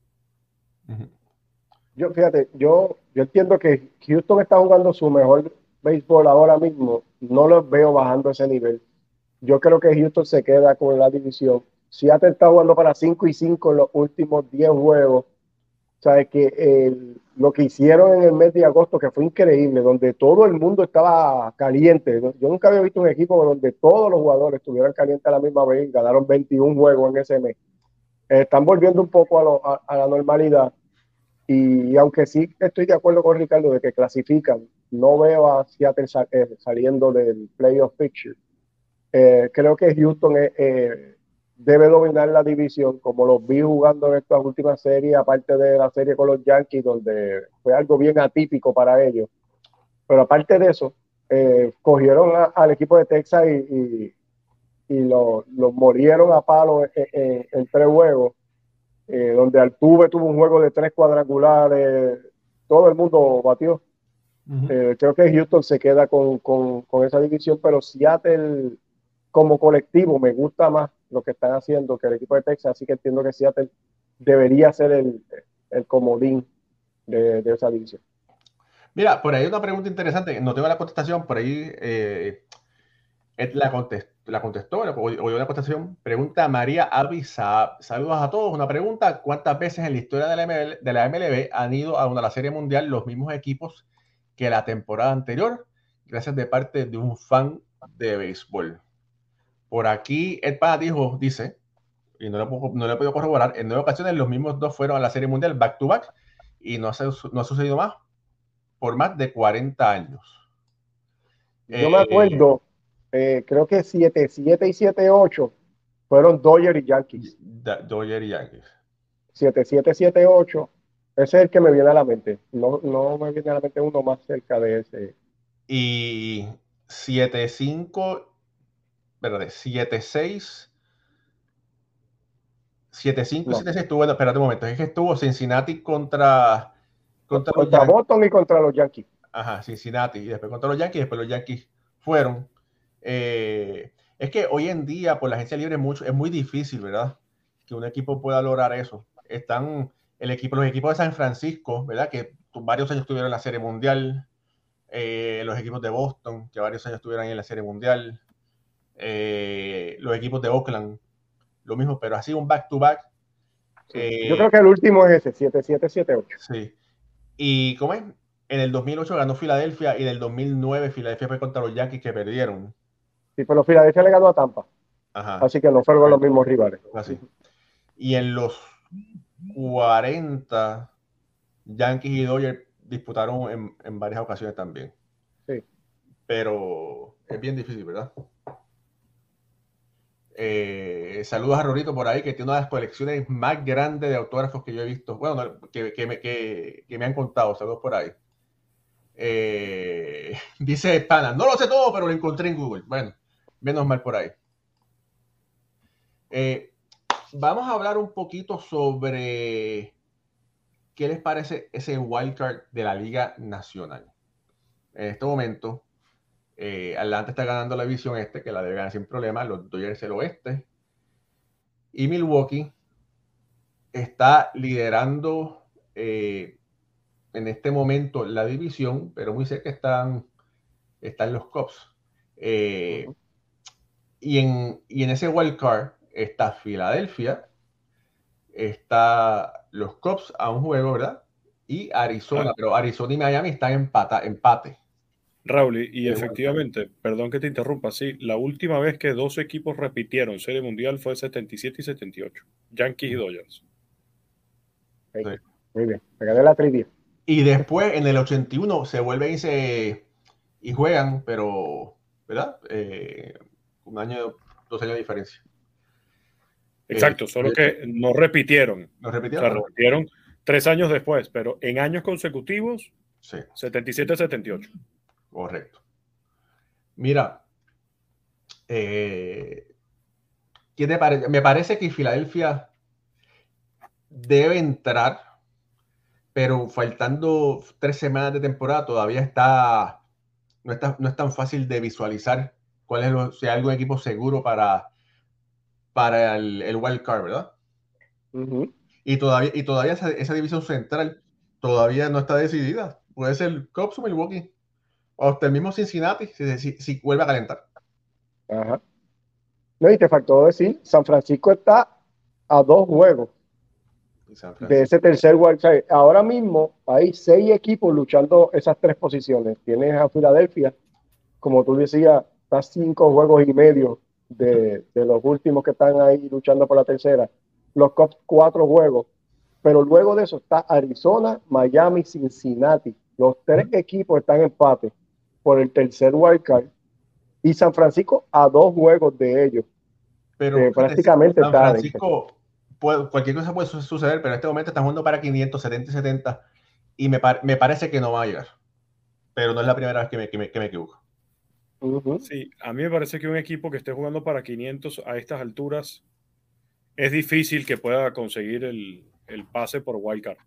Yo, fíjate, yo, yo entiendo que Houston está jugando su mejor béisbol ahora mismo, no los veo bajando ese nivel. Yo creo que Houston se queda con la división. Seattle está jugando para 5 y 5 en los últimos 10 juegos. O sea, que el, lo que hicieron en el mes de agosto, que fue increíble, donde todo el mundo estaba caliente. Yo nunca había visto un equipo donde todos los jugadores estuvieran calientes a la misma vez, ganaron 21 juegos en ese mes. están volviendo un poco a, la normalidad. Y, aunque sí estoy de acuerdo con Ricardo de que clasifican, no veo a Seattle eh, saliendo del playoff picture. Eh, creo que Houston es, eh, debe dominar la división, como los vi jugando en estas últimas series, aparte de la serie con los Yankees, donde fue algo bien atípico para ellos. Pero aparte de eso, eh, cogieron al equipo de Texas y, y, lo, morieron a palo en, tres juegos, eh, donde Altuve tuvo un juego de tres cuadrangulares, todo el mundo batió. Eh, creo que Houston se queda con, con, con esa división, pero Seattle como colectivo me gusta más lo que están haciendo que el equipo de Texas, así que entiendo que Seattle debería ser el, el comodín de, de, esa división. Mira, por ahí una pregunta interesante, no tengo la contestación, por ahí eh, la, contestó, la contestó, o la contestación, pregunta María Avisa, saludos a todos, una pregunta, ¿cuántas veces en la historia de la, MLB, de la MLB han ido a una la Serie Mundial los mismos equipos que la temporada anterior? Gracias de parte de un fan de béisbol. Por aquí, Ed dijo, dice, y no lo, no he podido corroborar, en nueve ocasiones los mismos dos fueron a la Serie Mundial back to back y no, ha, no ha sucedido más por más de 40 años. Yo me acuerdo, eh, creo que 7, 7 y 7, 8 fueron Dodger y Yankees. Dodger y Yankees. 7, 7, 7, 8. Ese es el que me viene a la mente. No, no me viene a la mente uno más cerca de ese. Y 7, 5 espérate, 7-6. 7-5 y 7-6 estuvo, espérate un momento, es que estuvo Cincinnati contra contra, contra Boston y contra los Yankees. Ajá, Cincinnati y después contra los Yankees, después los Yankees fueron. Eh, es que hoy en día por la agencia libre mucho, es muy difícil, ¿verdad? Que un equipo pueda lograr eso. Están el equipo, los equipos de San Francisco, ¿verdad? Que varios años estuvieron en la Serie Mundial. Eh, los equipos de Boston, que varios años estuvieron ahí en la Serie Mundial. Eh, los equipos de Oakland, lo mismo, pero así un back-to-back. Eh, yo creo que el último es ese, 7-7-7-8. Sí. ¿Y cómo es? En el 2008 ganó Filadelfia y en el 2009 Filadelfia fue contra los Yankees que perdieron. Sí, pero Filadelfia le ganó a Tampa. Ajá. Así que no fueron los mismos rivales. Así. Y en los 40, Yankees y Dodgers disputaron en, varias ocasiones también. Sí. Pero es bien difícil, ¿verdad? Eh, saludos a Rorito por ahí, que tiene una de las colecciones más grandes de autógrafos que yo he visto. Bueno, que, me, que, me, han contado. Saludos por ahí. Eh, dice Pana, no lo sé todo, pero lo encontré en Google. Bueno, menos mal por ahí. Eh, vamos a hablar un poquito sobre qué les parece ese wildcard de la Liga Nacional. En este momento, eh, Atlanta está ganando la división este, que la debe ganar sin problema, los Dodgers el oeste. Y Milwaukee está liderando eh, en este momento la división, pero muy cerca están, están los Cubs. Eh, y, en, y en ese wild card está Filadelfia, está los Cubs a un juego, ¿verdad? Y Arizona, pero Arizona y Miami están en empate. Raúl, y, efectivamente, perdón que te interrumpa, sí, la última vez que dos equipos repitieron Serie Mundial fue 77 y 78, Yankees y Dodgers. Muy bien, me la trivia. Y después en el 81 se vuelven y se y juegan, pero, ¿verdad? Eh, un año, dos años de diferencia. Exacto, solo eh, que no repitieron. No repitieron. repitieron tres años después, pero en años consecutivos, sí. 77-78. Correcto. Mira, eh, ¿qué te parece? Me parece que Filadelfia debe entrar, pero faltando tres semanas de temporada todavía está no, está, no es tan fácil de visualizar cuál es lo, si hay algún equipo seguro para, para el, el wild card, ¿verdad? Y todavía, y todavía esa, esa, división central todavía no está decidida. Puede ser Cubs o Milwaukee o hasta el mismo Cincinnati si, vuelve a calentar. Ajá. No, y te faltó decir, San Francisco está a dos juegos de ese tercer World Ahora mismo hay seis equipos luchando esas tres posiciones. Tienes a Filadelfia, como tú decías, está cinco juegos y medio de, de, los últimos que están ahí luchando por la tercera. Los Cubs cuatro juegos. Pero luego de eso está Arizona, Miami, Cincinnati. Los tres equipos están en empate por el tercer wildcard y San Francisco a dos juegos de ellos. Pero prácticamente San Francisco, cualquier cosa puede suceder, pero en este momento están jugando para 570 y 70 y me, me, parece que no va a llegar. Pero no es la primera vez que me, que me, que me equivoco. Sí, a mí me parece que un equipo que esté jugando para 500 a estas alturas es difícil que pueda conseguir el, el pase por wildcard.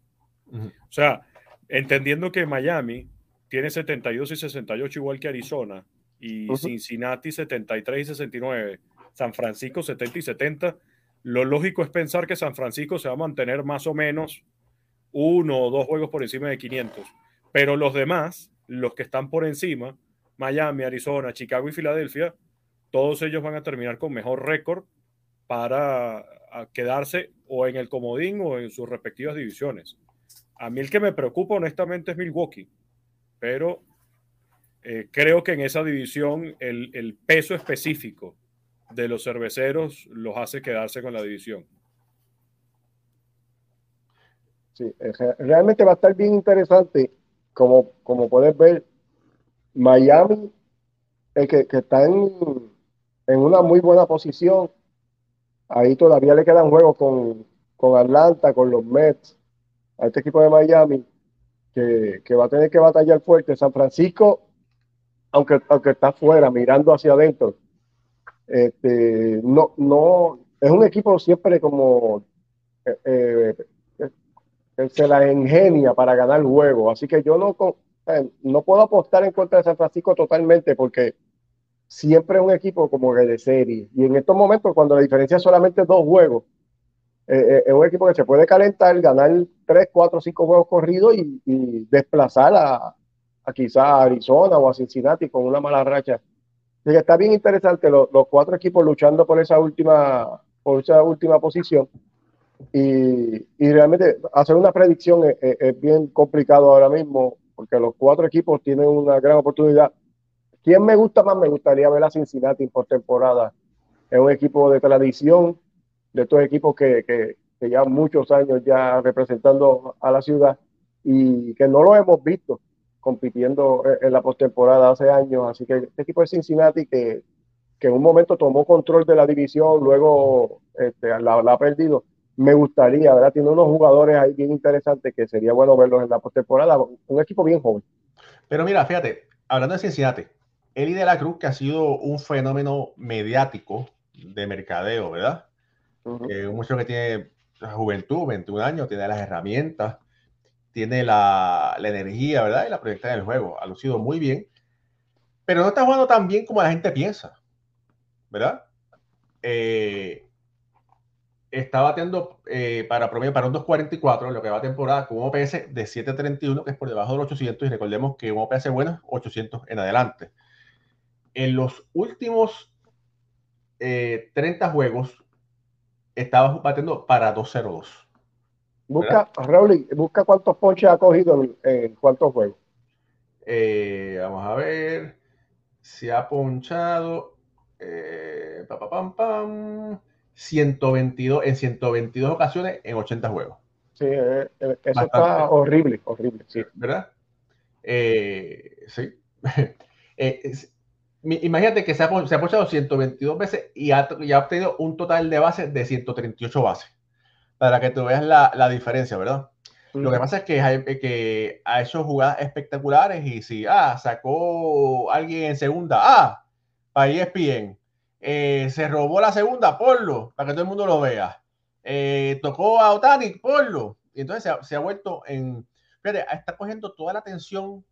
O sea, entendiendo que Miami tiene 72 y 68 igual que Arizona, y Cincinnati 73 y 69, San Francisco 70 y 70, lo lógico es pensar que San Francisco se va a mantener más o menos uno o dos juegos por encima de 500, pero los demás, los que están por encima, Miami, Arizona, Chicago y Filadelfia, todos ellos van a terminar con mejor récord para quedarse o en el comodín o en sus respectivas divisiones. A mí el que me preocupa honestamente es Milwaukee pero eh, creo que en esa división el, peso específico de los cerveceros los hace quedarse con la división. Sí, realmente va a estar bien interesante, como, como puedes ver, Miami, el que, está en, una muy buena posición, ahí todavía le quedan juegos con, con Atlanta, con los Mets, a este equipo de Miami, que, va a tener que batallar fuerte. San Francisco, aunque, aunque está afuera, mirando hacia adentro, este, no, no, es un equipo siempre como eh, eh, se la ingenia para ganar el juego. Así que yo no, eh, no puedo apostar en contra de San Francisco totalmente porque siempre es un equipo como de serie. Y en estos momentos, cuando la diferencia es solamente dos juegos, eh, eh, es un equipo que se puede calentar, ganar 3, 4, 5 juegos corridos y, desplazar a, a quizá Arizona o a Cincinnati con una mala racha. Así está bien interesante los, cuatro equipos luchando por esa última, por esa última posición. Y, y realmente hacer una predicción es, bien complicado ahora mismo porque los cuatro equipos tienen una gran oportunidad. ¿Quién me gusta más? Me gustaría ver a Cincinnati por temporada. Es un equipo de tradición, de estos equipos que, que lleva muchos años ya representando a la ciudad y que no lo hemos visto compitiendo en la postemporada hace años. Así que este equipo de Cincinnati que, que en un momento tomó control de la división, luego este, la, la, ha perdido. Me gustaría, ¿verdad? Tiene unos jugadores ahí bien interesantes que sería bueno verlos en la postemporada. Un equipo bien joven. Pero mira, fíjate, hablando de Cincinnati, Eli de la Cruz, que ha sido un fenómeno mediático de mercadeo, ¿verdad? Eh, un muchacho que tiene juventud, 21 años, tiene las herramientas, tiene la, la, energía, ¿verdad? Y la proyecta en el juego. Ha lucido muy bien, pero no está jugando tan bien como la gente piensa, ¿verdad? Eh, está batiendo eh, para promedio para un 2.44, lo que va a temporada con un OPS de 7.31, que es por debajo del 800, y recordemos que un OPS bueno es 800 en adelante. En los últimos 30 juegos, estaba batiendo para 2-0-2. Busca, Raúl, busca cuántos ponches ha cogido en, cuántos juegos. Eh, vamos a ver. Se ha ponchado. Eh, pam, pam, 122, en 122 ocasiones en 80 juegos. Sí, eh, eh, eso está horrible, horrible, sí. ¿Verdad? sí. imagínate que se ha, se ha ponchado 122 veces y ha, ha, obtenido un total de bases de 138 bases. Para que tú veas la, la diferencia, ¿verdad? Lo que pasa es que, eh, que ha hecho jugadas espectaculares y si, ah, sacó alguien en segunda, ah, para ESPN, eh, se robó la segunda, ponlo, para que todo el mundo lo vea. Eh, tocó a Otani, ponlo. Y entonces se ha, se ha vuelto en, fíjate, está cogiendo toda la atención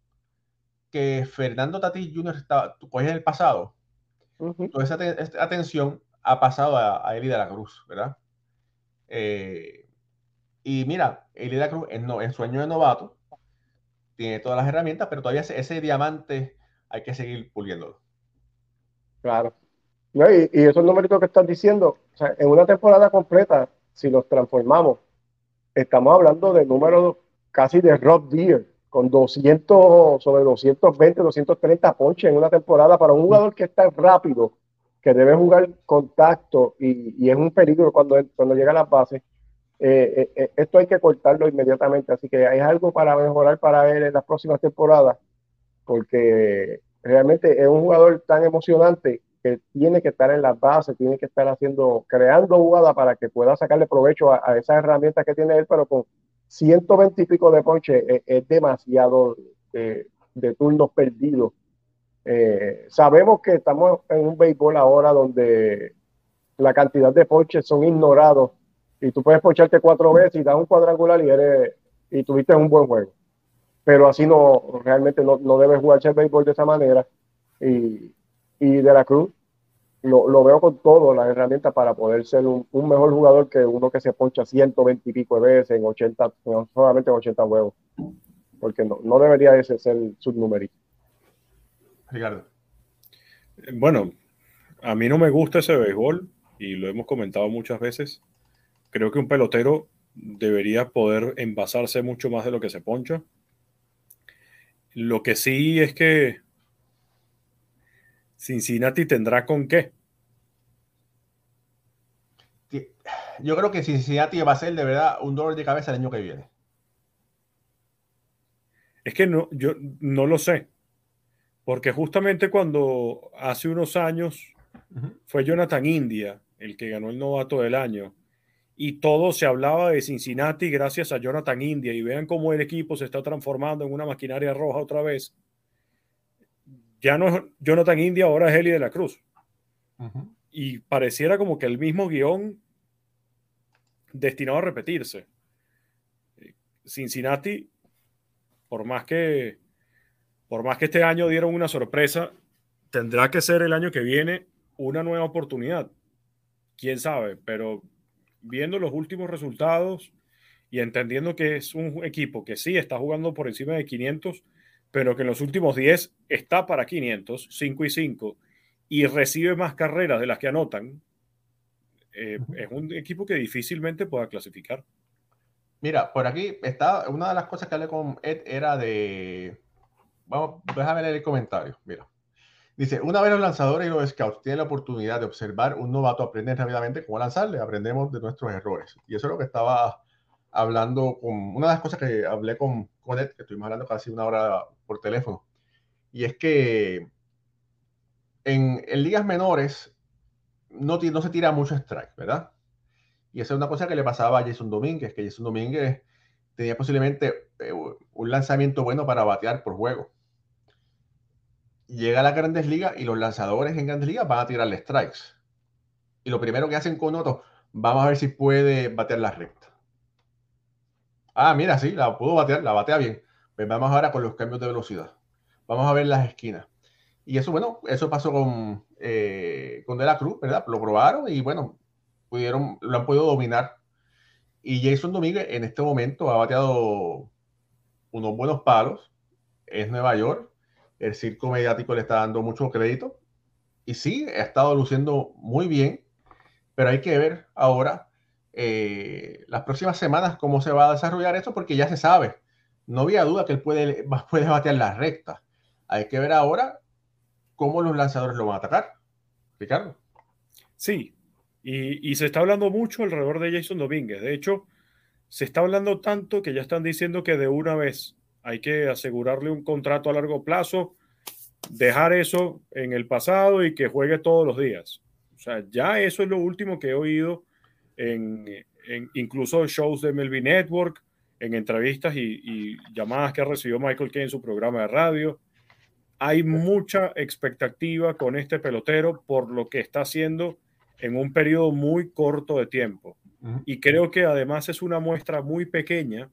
que Fernando Tatis Jr. estaba, en el pasado, toda esa atención ha pasado a, a Eli de la Cruz, ¿verdad? Eh, y mira, Eli de la Cruz en, no, en sueño de novato, tiene todas las herramientas, pero todavía ese, diamante hay que seguir puliéndolo. Claro. y, y, esos numeritos que estás diciendo, o sea, en una temporada completa, si los transformamos, estamos hablando de números casi de Rob Deer con 200, sobre 220, 230 ponches en una temporada para un jugador que es tan rápido, que debe jugar contacto y, y es un peligro cuando, cuando llega a las bases. Eh, eh, eh, esto hay que cortarlo inmediatamente, así que hay algo para mejorar para él en las próximas temporadas, porque realmente es un jugador tan emocionante que tiene que estar en las bases, tiene que estar haciendo, creando jugadas para que pueda sacarle provecho a, a esas herramientas que tiene él, pero con 120 y pico de ponche es, demasiado de, turnos perdidos. Eh, sabemos que estamos en un béisbol ahora donde la cantidad de ponches son ignorados y tú puedes poncharte cuatro veces y das un cuadrangular y eres y tuviste un buen juego. Pero así no, realmente no, no debes jugarse el béisbol de esa manera. Y, y de la Cruz lo, veo con todo, las herramientas para poder ser un, mejor jugador que uno que se poncha 120 y pico de veces en 80, solamente en 80 huevos. Porque no, no debería ese ser su numerito. Ricardo. Bueno, a mí no me gusta ese béisbol y lo hemos comentado muchas veces. Creo que un pelotero debería poder envasarse mucho más de lo que se poncha. Lo que sí es que Cincinnati tendrá con qué. Yo creo que Cincinnati va a ser de verdad un dolor de cabeza el año que viene. Es que no, yo no lo sé. Porque justamente cuando hace unos años fue Jonathan India el que ganó el novato del año y todo se hablaba de Cincinnati gracias a Jonathan India y vean cómo el equipo se está transformando en una maquinaria roja otra vez ya no es Jonathan India, ahora es Eli de la Cruz. Y pareciera como que el mismo guion destinado a repetirse. Cincinnati, por más que por más que este año dieron una sorpresa, tendrá que ser el año que viene una nueva oportunidad. Quién sabe, pero viendo los últimos resultados y entendiendo que es un equipo que sí está jugando por encima de 500, pero que en los últimos 10 está para 500, 5 y 5, y recibe más carreras de las que anotan, eh, es un equipo que difícilmente pueda clasificar. Mira, por aquí está, una de las cosas que hablé con Ed era de, vamos, déjame leer el comentario, mira. Dice, una vez los lanzadores y los scouts tienen la oportunidad de observar un novato, aprenden rápidamente cómo lanzarle, aprendemos de nuestros errores. Y eso es lo que estaba hablando con, una de las cosas que hablé con, con Ed, que estuvimos hablando casi una hora por teléfono, y es que en, en ligas menores no, no se tira mucho strike, ¿verdad? Y esa es una cosa que le pasaba a Jason Domínguez, que Jason Domínguez tenía posiblemente eh, un lanzamiento bueno para batear por juego llega a las grandes ligas y los lanzadores en grandes ligas van a tirarle strikes. Y lo primero que hacen con Otto, vamos a ver si puede batear la recta. Ah, mira, sí, la pudo batear, la batea bien. Pues vamos ahora con los cambios de velocidad. Vamos a ver las esquinas. Y eso, bueno, eso pasó con, eh, con De La Cruz, ¿verdad? Lo probaron y, bueno, pudieron, lo han podido dominar. Y Jason Domínguez en este momento ha bateado unos buenos palos. Es Nueva York el circo mediático le está dando mucho crédito. Y sí, ha estado luciendo muy bien, pero hay que ver ahora eh, las próximas semanas cómo se va a desarrollar esto, porque ya se sabe. No había duda que él puede, puede batear la recta. Hay que ver ahora cómo los lanzadores lo van a atacar. Ricardo. Sí, y, y, se está hablando mucho alrededor de Jason Domínguez. De hecho, se está hablando tanto que ya están diciendo que de una vez hay que asegurarle un contrato a largo plazo, dejar eso en el pasado y que juegue todos los días. O sea, ya eso es lo último que he oído en, incluso en shows de Melvin Network, en entrevistas y, llamadas que ha recibido Michael Kay en su programa de radio. Hay mucha expectativa con este pelotero por lo que está haciendo en un periodo muy corto de tiempo. Y creo que además es una muestra muy pequeña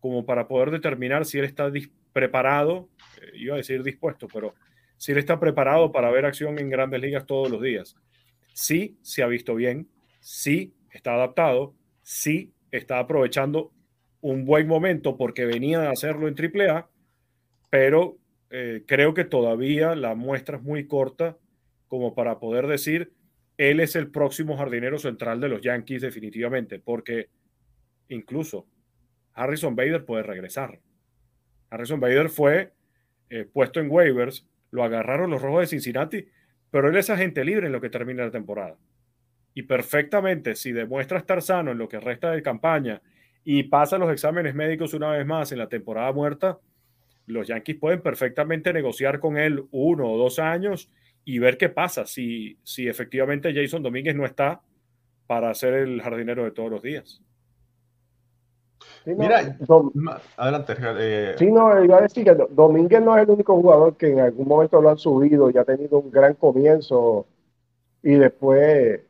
como para poder determinar si él está preparado, eh, iba a decir dispuesto, pero si él está preparado para ver acción en grandes ligas todos los días. Sí, se ha visto bien, sí, está adaptado, sí, está aprovechando un buen momento porque venía a hacerlo en AAA, pero eh, creo que todavía la muestra es muy corta como para poder decir, él es el próximo jardinero central de los Yankees definitivamente, porque incluso Harrison Bader puede regresar. Harrison Bader fue eh, puesto en waivers, lo agarraron los rojos de Cincinnati, pero él es agente libre en lo que termina la temporada. Y perfectamente, si demuestra estar sano en lo que resta de campaña y pasa los exámenes médicos una vez más en la temporada muerta, los Yankees pueden perfectamente negociar con él uno o dos años y ver qué pasa si, si efectivamente Jason Domínguez no está para ser el jardinero de todos los días. Mira, adelante. Eh. Sí, no, iba a decir que Domínguez no es el único jugador que en algún momento lo han subido y ha tenido un gran comienzo y después,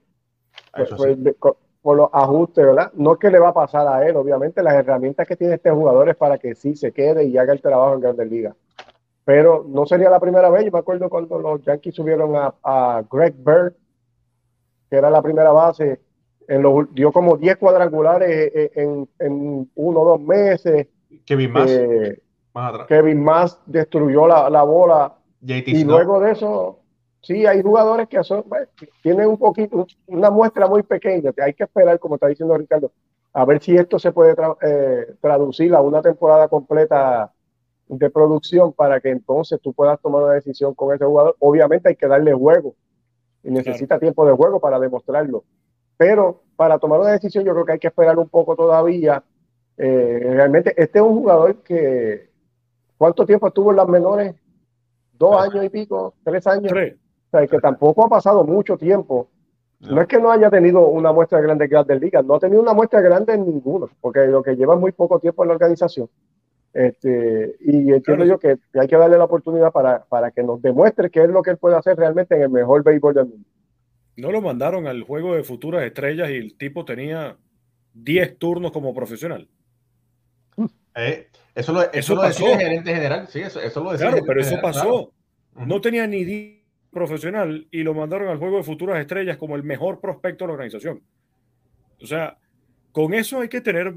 por los ajustes, ¿verdad? No es que le va a pasar a él, obviamente las herramientas que tiene este jugador es para que sí se quede y haga el trabajo en Grandes Ligas. Pero no sería la primera vez, yo me acuerdo cuando los Yankees subieron a, a Greg Bird, que era la primera base, dio como 10 cuadrangulares eh, en, en, uno o dos meses. Kevin Más. Eh, Kevin Más destruyó la, bola. y luego de eso, sí, hay jugadores que son, tienen un poquito, una muestra muy pequeña. Que hay que esperar, como está diciendo Ricardo, a ver si esto se puede eh, traducir a una temporada completa de producción para que entonces tú puedas tomar una decisión con ese jugador. Obviamente hay que darle juego y necesita tiempo de juego para demostrarlo. Pero para tomar una decisión yo creo que hay que esperar un poco todavía. Eh, realmente este es un jugador que, ¿cuánto tiempo estuvo en las menores? ¿Dos años y pico? ¿Tres años? O sea, que tampoco ha pasado mucho tiempo. No. es que no haya tenido una muestra grande de grandes ligas, no ha tenido una muestra grande en ninguno, porque lo que lleva muy poco tiempo en la organización. Este, y entiendo yo que hay que darle la oportunidad para, para que nos demuestre qué es lo que él puede hacer realmente en el mejor béisbol del mundo. No lo mandaron al juego de futuras estrellas y el tipo tenía 10 turnos como profesional. Eh, eso lo, eso, decía el gerente general. Sí, eso, eso lo decía. Claro, pero eso pasó. No tenía ni profesional y lo mandaron al juego de futuras estrellas como el mejor prospecto de la organización. O sea, con eso hay que tener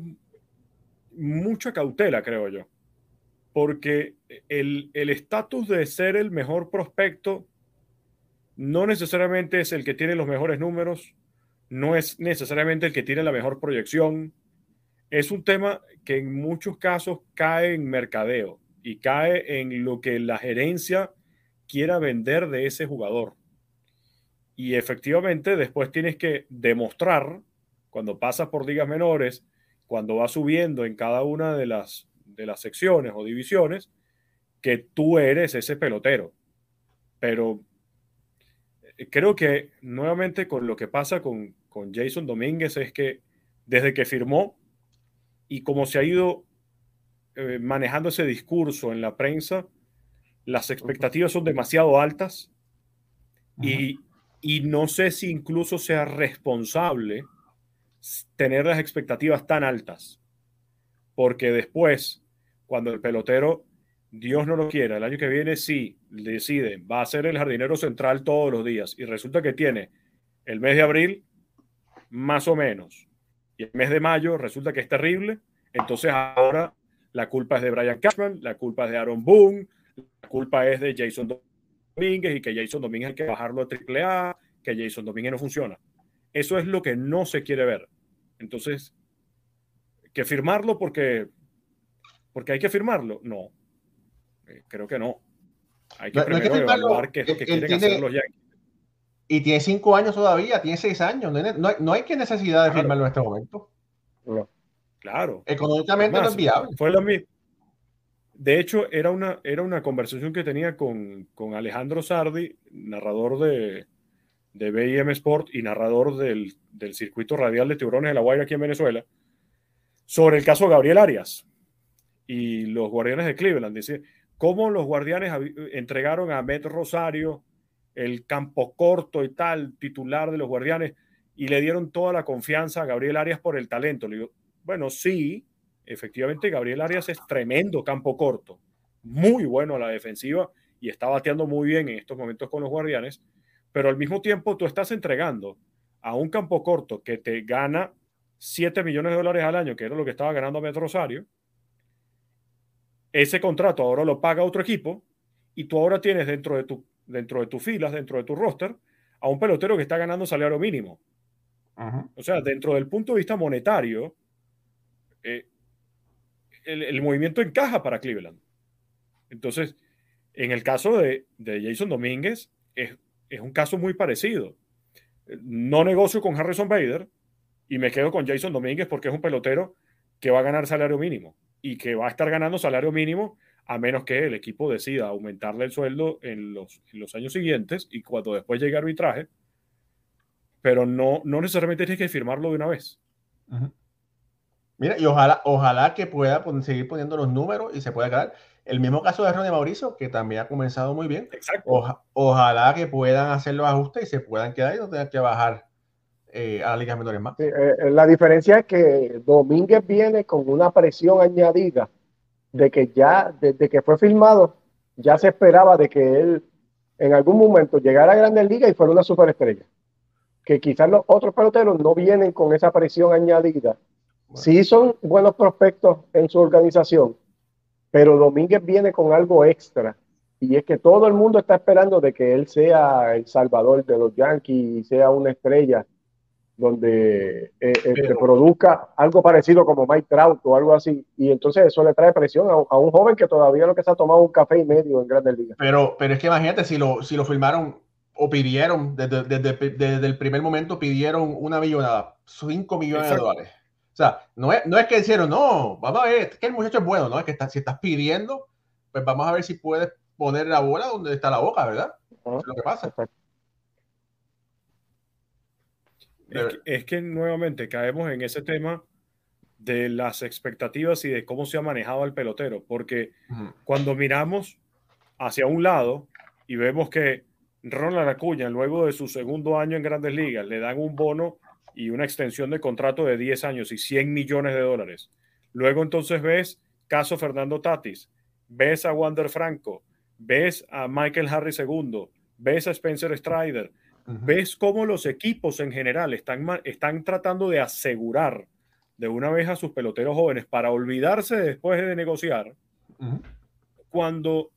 mucha cautela, creo yo. Porque el estatus de ser el mejor prospecto no necesariamente es el que tiene los mejores números, no es necesariamente el que tiene la mejor proyección. Es un tema que en muchos casos cae en mercadeo y cae en lo que la gerencia quiera vender de ese jugador. Y efectivamente después tienes que demostrar, cuando pasas por ligas menores, cuando vas subiendo en cada una de las, de las secciones o divisiones, que tú eres ese pelotero. Pero eh, creo que nuevamente con lo que pasa con, con Jason Domínguez es que desde que firmó y como se ha ido eh, manejando ese discurso en la prensa, las expectativas son demasiado altas y, y, no sé si incluso sea responsable tener las expectativas tan altas, porque después, cuando el pelotero, Dios no lo quiera, el año que viene sí decide, va a ser el jardinero central todos los días y resulta que tiene el mes de abril más o menos y el mes de mayo resulta que es terrible, entonces ahora la culpa es de Brian Cashman, la culpa es de Aaron Boone, la culpa es de Jason Domínguez y que Jason Domínguez hay que bajarlo a AAA, que Jason Domínguez no funciona. Eso es lo que no se quiere ver. Entonces, ¿que firmarlo porque, porque hay que firmarlo? No, eh, creo que no. Hay que primero evaluar qué es lo que quieren hacer los Yankees. Y tiene cinco años todavía, tiene seis años. No hay, no hay que necesidad de firmarlo en este momento. No. Claro. Económicamente no es viable. Fue lo mismo. De hecho, era una, era una conversación que tenía con, Alejandro Sardi, narrador de, de BIM Sport y narrador del, circuito radial de tiburones de la Guaira aquí en Venezuela, sobre el caso Gabriel Arias y los guardianes de Cleveland. Dice, cómo los guardianes entregaron a Met Rosario el campo corto y tal, titular de los guardianes, y le dieron toda la confianza a Gabriel Arias por el talento. Le digo, bueno, sí, efectivamente Gabriel Arias es tremendo campo corto, muy bueno a la defensiva y está bateando muy bien en estos momentos con los guardianes, pero al mismo tiempo tú estás entregando a un campo corto que te gana 7 millones de dólares al año, que era lo que estaba ganando Metro Rosario, ese contrato ahora lo paga otro equipo y tú ahora tienes dentro de, tu, dentro de tus filas, dentro de tu roster, a un pelotero que está ganando salario mínimo. O sea, dentro del punto de vista monetario, eh, el, movimiento encaja para Cleveland. Entonces, en el caso de, Jason Domínguez, es, un caso muy parecido. No negocio con Harrison Bader y me quedo con Jason Domínguez porque es un pelotero que va a ganar salario mínimo y que va a estar ganando salario mínimo a menos que el equipo decida aumentarle el sueldo en los, los años siguientes y cuando después llegue arbitraje, pero no, no necesariamente tienes que firmarlo de una vez. Mira, y ojalá, ojalá que pueda seguir poniendo los números y se pueda quedar. El mismo caso de Ronnie Mauricio, que también ha comenzado muy bien. Exacto. ojalá que puedan hacer los ajustes y se puedan quedar y no tengan que bajar eh, a la Liga Menores más. Eh, eh, la diferencia es que Domínguez viene con una presión añadida de que ya, desde que fue filmado, ya se esperaba de que él en algún momento llegara a Grandes Ligas y fuera una superestrella. Que quizás los otros peloteros no vienen con esa presión añadida Sí son buenos prospectos en su organización, pero Domínguez viene con algo extra. Y es que todo el mundo está esperando de que él sea el salvador de los Yankees y sea una estrella donde eh, eh, produzca algo parecido como Mike Trout o algo así. Y entonces eso le trae presión a, un joven que todavía lo que se ha tomado un café y medio en Grandes Ligas. Pero, pero es que imagínate, si lo, si lo firmaron o pidieron, desde, desde, el primer momento pidieron una millonada, 5 millones de dólares. O sea, no es, no es que hicieron, no, vamos a ver, que el muchacho es bueno, ¿no? Es que si estás pidiendo, pues vamos a ver si puedes poner la bola donde está la boca, ¿verdad? es lo que pasa. Es que, nuevamente caemos en ese tema de las expectativas y de cómo se ha manejado el pelotero, porque cuando miramos hacia un lado y vemos que Ronald Acuña, luego de su segundo año en Grandes Ligas, le dan un bono y una extensión de contrato de 10 años y 100 millones de dólares. Luego entonces ves caso Fernando Tatis, ves a Wander Franco, ves a Michael Harry II, ves a Spencer Strider, ves cómo los equipos en general están, están tratando de asegurar de una vez a sus peloteros jóvenes para olvidarse después de negociar, cuando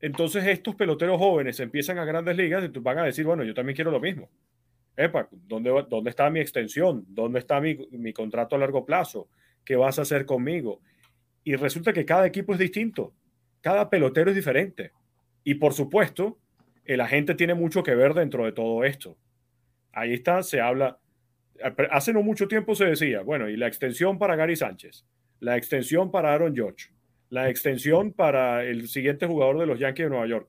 entonces estos peloteros jóvenes empiezan a grandes ligas y van a decir, bueno, yo también quiero lo mismo. ¿Dónde, ¿dónde está mi extensión? ¿Dónde está mi, mi contrato a largo plazo? ¿Qué vas a hacer conmigo? Y resulta que cada equipo es distinto, cada pelotero es diferente. Y por supuesto, el agente tiene mucho que ver dentro de todo esto. Ahí está, se habla. Hace no mucho tiempo se decía, bueno, y la extensión para Gary Sánchez, la extensión para Aaron George, la extensión para el siguiente jugador de los Yankees de Nueva York.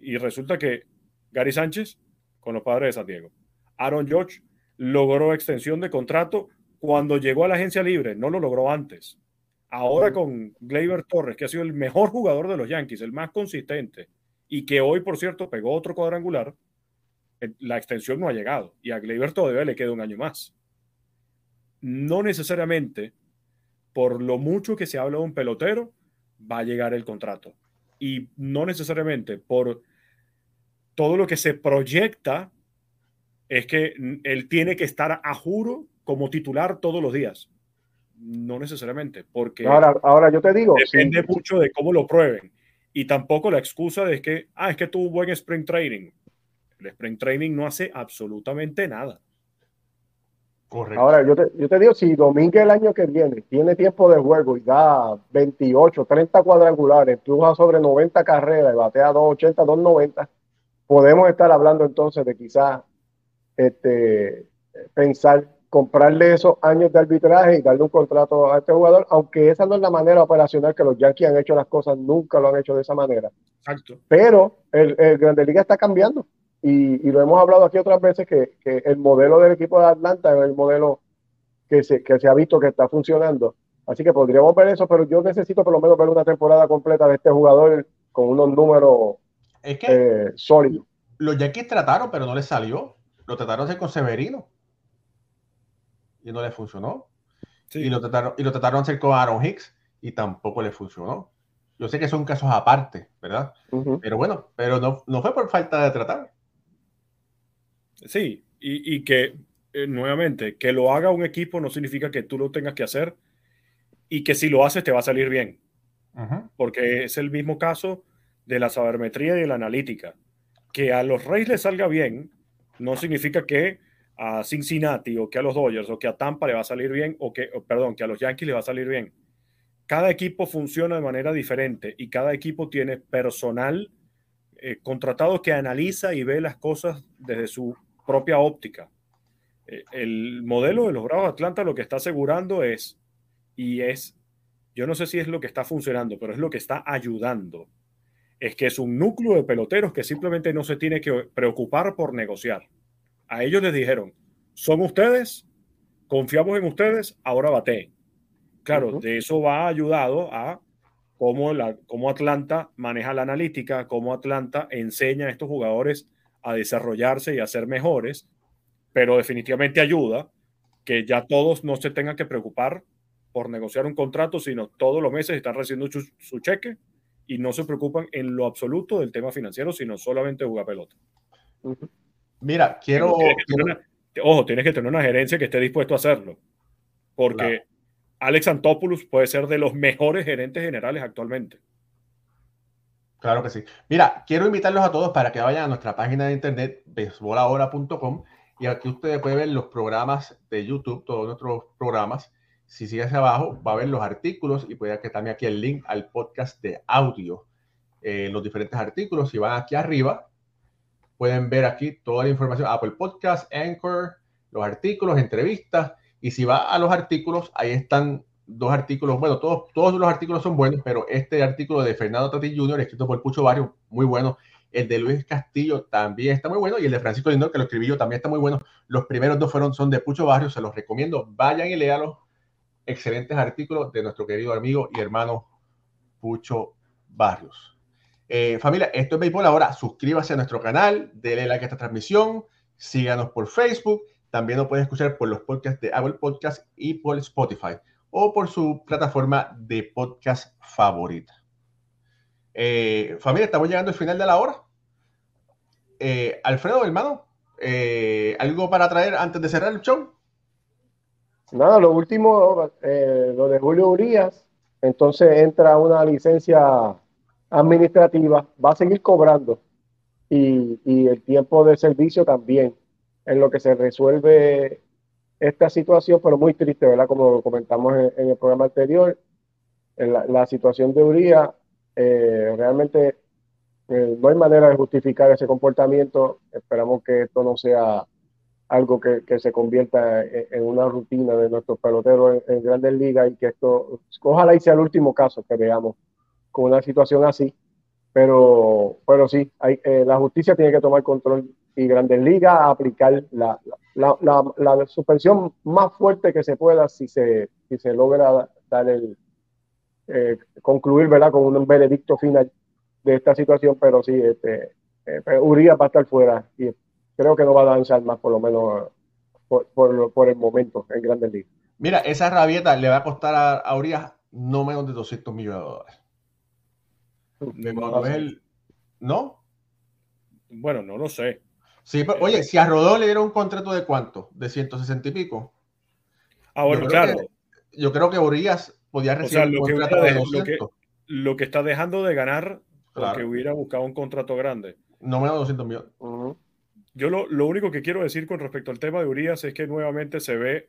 Y resulta que Gary Sánchez con los padres de San Diego. Aaron George logró extensión de contrato cuando llegó a la agencia libre, no lo logró antes. Ahora con Gleyber Torres, que ha sido el mejor jugador de los Yankees, el más consistente, y que hoy, por cierto, pegó otro cuadrangular, eh, la extensión no ha llegado y a Gleyber todavía le queda un año más. No necesariamente por lo mucho que se habla de un pelotero va a llegar el contrato y no necesariamente por todo lo que se proyecta es que él tiene que estar a juro como titular todos los días. No necesariamente, porque ahora, ahora yo te digo, depende mucho de cómo lo prueben. Y tampoco la excusa de que, ah, es que tuvo buen spring training. El spring training no hace absolutamente nada. Correcto. Ahora, yo te, yo te digo, si Domínguez el año que viene tiene tiempo de juego y da 28, 30 cuadrangulares, tú vas sobre 90 carreras y batea 280, 290, podemos estar hablando entonces de quizás este, pensar comprarle esos años de arbitraje y darle un contrato a este jugador, aunque esa no es la manera operacional que los Yankees han hecho las cosas, nunca lo han hecho de esa manera. Exacto. Pero el, el Grande Liga está cambiando y, y, lo hemos hablado aquí otras veces que, que, el modelo del equipo de Atlanta es el modelo que se, que se ha visto que está funcionando. Así que podríamos ver eso, pero yo necesito por lo menos ver una temporada completa de este jugador con unos números es que eh, sólidos. Los Yankees trataron, pero no les salió. Lo trataron de hacer con Severino y no le funcionó. Y, lo trataron, y lo trataron de hacer con Aaron Hicks y tampoco le funcionó. Yo sé que son casos aparte, ¿verdad? Pero bueno, pero no, no, fue por falta de tratar. Sí, y, y que eh, nuevamente, que lo haga un equipo no significa que tú lo tengas que hacer y que si lo haces te va a salir bien. Porque es el mismo caso de la sabermetría y de la analítica. Que a los Reyes les salga bien no significa que a Cincinnati o que a los Dodgers o que a Tampa le va a salir bien o que, perdón, que a los Yankees le va a salir bien. Cada equipo funciona de manera diferente y cada equipo tiene personal eh, contratado que analiza y ve las cosas desde su propia óptica. Eh, el modelo de los Bravos de Atlanta lo que está asegurando es, y es, yo no sé si es lo que está funcionando, pero es lo que está ayudando, es que es un núcleo de peloteros que simplemente no se tiene que preocupar por negociar a ellos les dijeron, son ustedes, confiamos en ustedes, ahora bate. Claro, de eso va ayudado a cómo, la, cómo Atlanta maneja la analítica, cómo Atlanta enseña a estos jugadores a desarrollarse y a ser mejores, pero definitivamente ayuda que ya todos no se tengan que preocupar por negociar un contrato, sino todos los meses están recibiendo su, cheque y no se preocupan en lo absoluto del tema financiero, sino solamente jugar pelota. Mira, quiero. ojo, tienes que tener una gerencia que esté dispuesto a hacerlo. Porque Alex Antopoulos puede ser de los mejores gerentes generales actualmente. Claro que sí. Mira, quiero invitarlos a todos para que vayan a nuestra página de internet, besbolahora.com, y aquí ustedes pueden ver los programas de YouTube, todos nuestros programas. Si sigue hacia abajo, va a ver los artículos y puede que también aquí el link al podcast de audio, eh, los diferentes artículos. Si van aquí arriba, Pueden ver aquí toda la información, Apple Podcast, Anchor, los artículos, entrevistas. Y si va a los artículos, ahí están dos artículos. Bueno, todos, todos los artículos son buenos, pero este artículo de Fernando Tati Jr., escrito por Pucho Barrio, muy bueno. El de Luis Castillo también está muy bueno. Y el de Francisco Lindor, que lo escribí yo, también está muy bueno. Los primeros dos fueron, son de Pucho Barrio, se los recomiendo. Vayan y léalos. Excelentes artículos de nuestro querido amigo y hermano Pucho Barrios. Eh, familia, esto es Béisbol ahora. Suscríbase a nuestro canal, denle like a esta transmisión, síganos por Facebook. También nos pueden escuchar por los podcasts de Apple Podcast y por Spotify o por su plataforma de podcast favorita. Eh, familia, estamos llegando al final de la hora. Eh, Alfredo, hermano, ¿algo para traer antes de cerrar el show? Nada, lo último, lo de Julio Urias. Entonces entra una licencia administrativa va a seguir cobrando y, el tiempo de servicio también, en lo que se resuelve esta situación, pero muy triste, ¿verdad? Como comentamos en, el programa anterior, la, situación de Uría eh, realmente Eh, no hay manera de justificar ese comportamiento. Esperamos que esto no sea algo que, se convierta en, una rutina de nuestros peloteros en, grandes ligas y que esto, ojalá y sea el último caso que veamos con una situación así. Pero, pero sí, eh, la justicia tiene que tomar control y grandes ligas aplicar la, la, suspensión más fuerte que se pueda si se, si se logra dar el, eh, concluir ¿verdad? con un veredicto final de esta situación, pero sí, este, eh, Urias va a estar fuera y creo que no va a danzar más, por lo menos por, por, el momento en Grandes Ligas. Mira, esa rabieta le va a costar a, Urias no menos de 200 millones de dólares. ¿No? Bueno, no lo sé. Sí, oye, si a Rodó le dieron un contrato de cuánto? ¿De 160 y pico? Ah, bueno, claro. yo creo que Urias podía recibir lo un contrato que de 200. Lo que, está dejando de ganar porque hubiera buscado un contrato grande. No menos de 200 millones. Yo lo, único que quiero decir con respecto al tema de Urias es que nuevamente se ve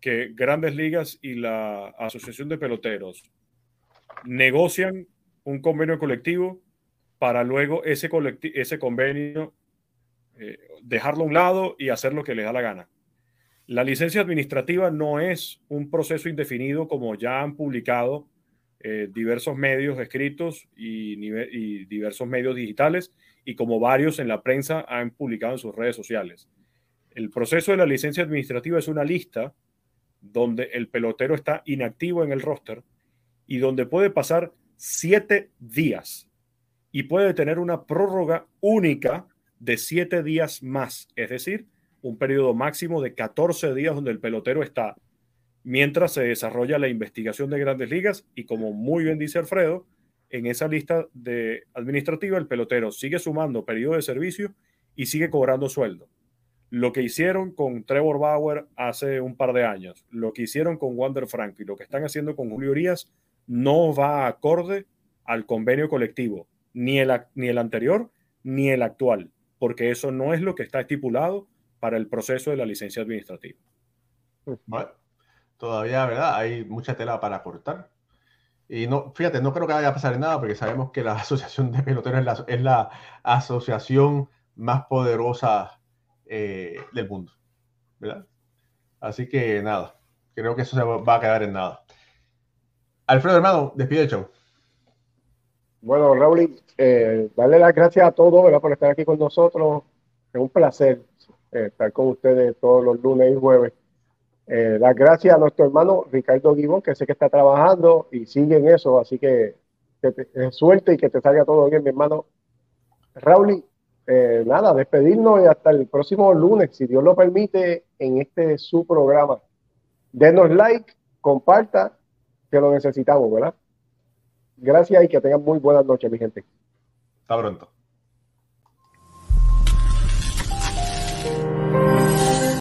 que Grandes Ligas y la Asociación de Peloteros negocian un convenio colectivo para luego ese, ese convenio eh, dejarlo a un lado y hacer lo que les da la gana. La licencia administrativa no es un proceso indefinido como ya han publicado eh, diversos medios escritos y, diversos medios digitales y como varios en la prensa han publicado en sus redes sociales. El proceso de la licencia administrativa es una lista donde el pelotero está inactivo en el roster y donde puede pasar siete días y puede tener una prórroga única de siete días más, es decir, un periodo máximo de 14 días donde el pelotero está mientras se desarrolla la investigación de grandes ligas y como muy bien dice Alfredo, en esa lista de administrativa el pelotero sigue sumando periodo de servicio y sigue cobrando sueldo. Lo que hicieron con Trevor Bauer hace un par de años, lo que hicieron con Wander Frank y lo que están haciendo con Julio Urias no va acorde al convenio colectivo, ni el, ni el anterior ni el actual, porque eso no es lo que está estipulado para el proceso de la licencia administrativa. Bueno, todavía, ¿verdad? Hay mucha tela para cortar. Y no, fíjate, no creo que vaya a pasar nada porque sabemos que la Asociación de Peloteros es la, asociación más poderosa eh, del mundo, ¿verdad? Así que nada, creo que eso se va a quedar en nada. Alfredo, hermano, despide el show. Bueno, Raúl, eh, darle las gracias a todos ¿verdad? por estar aquí con nosotros. Es un placer eh, estar con ustedes todos los lunes y jueves. Eh, las gracias a nuestro hermano Ricardo Guibón, que sé que está trabajando y sigue en eso, así que, que suerte y que te salga todo bien, mi hermano. Raúl, eh, nada, despedirnos y hasta el próximo lunes, si Dios lo permite, en este su programa. Denos like, comparta, que lo necesitamos, ¿verdad? Gracias y que tengan muy buenas noches, mi gente. Hasta pronto.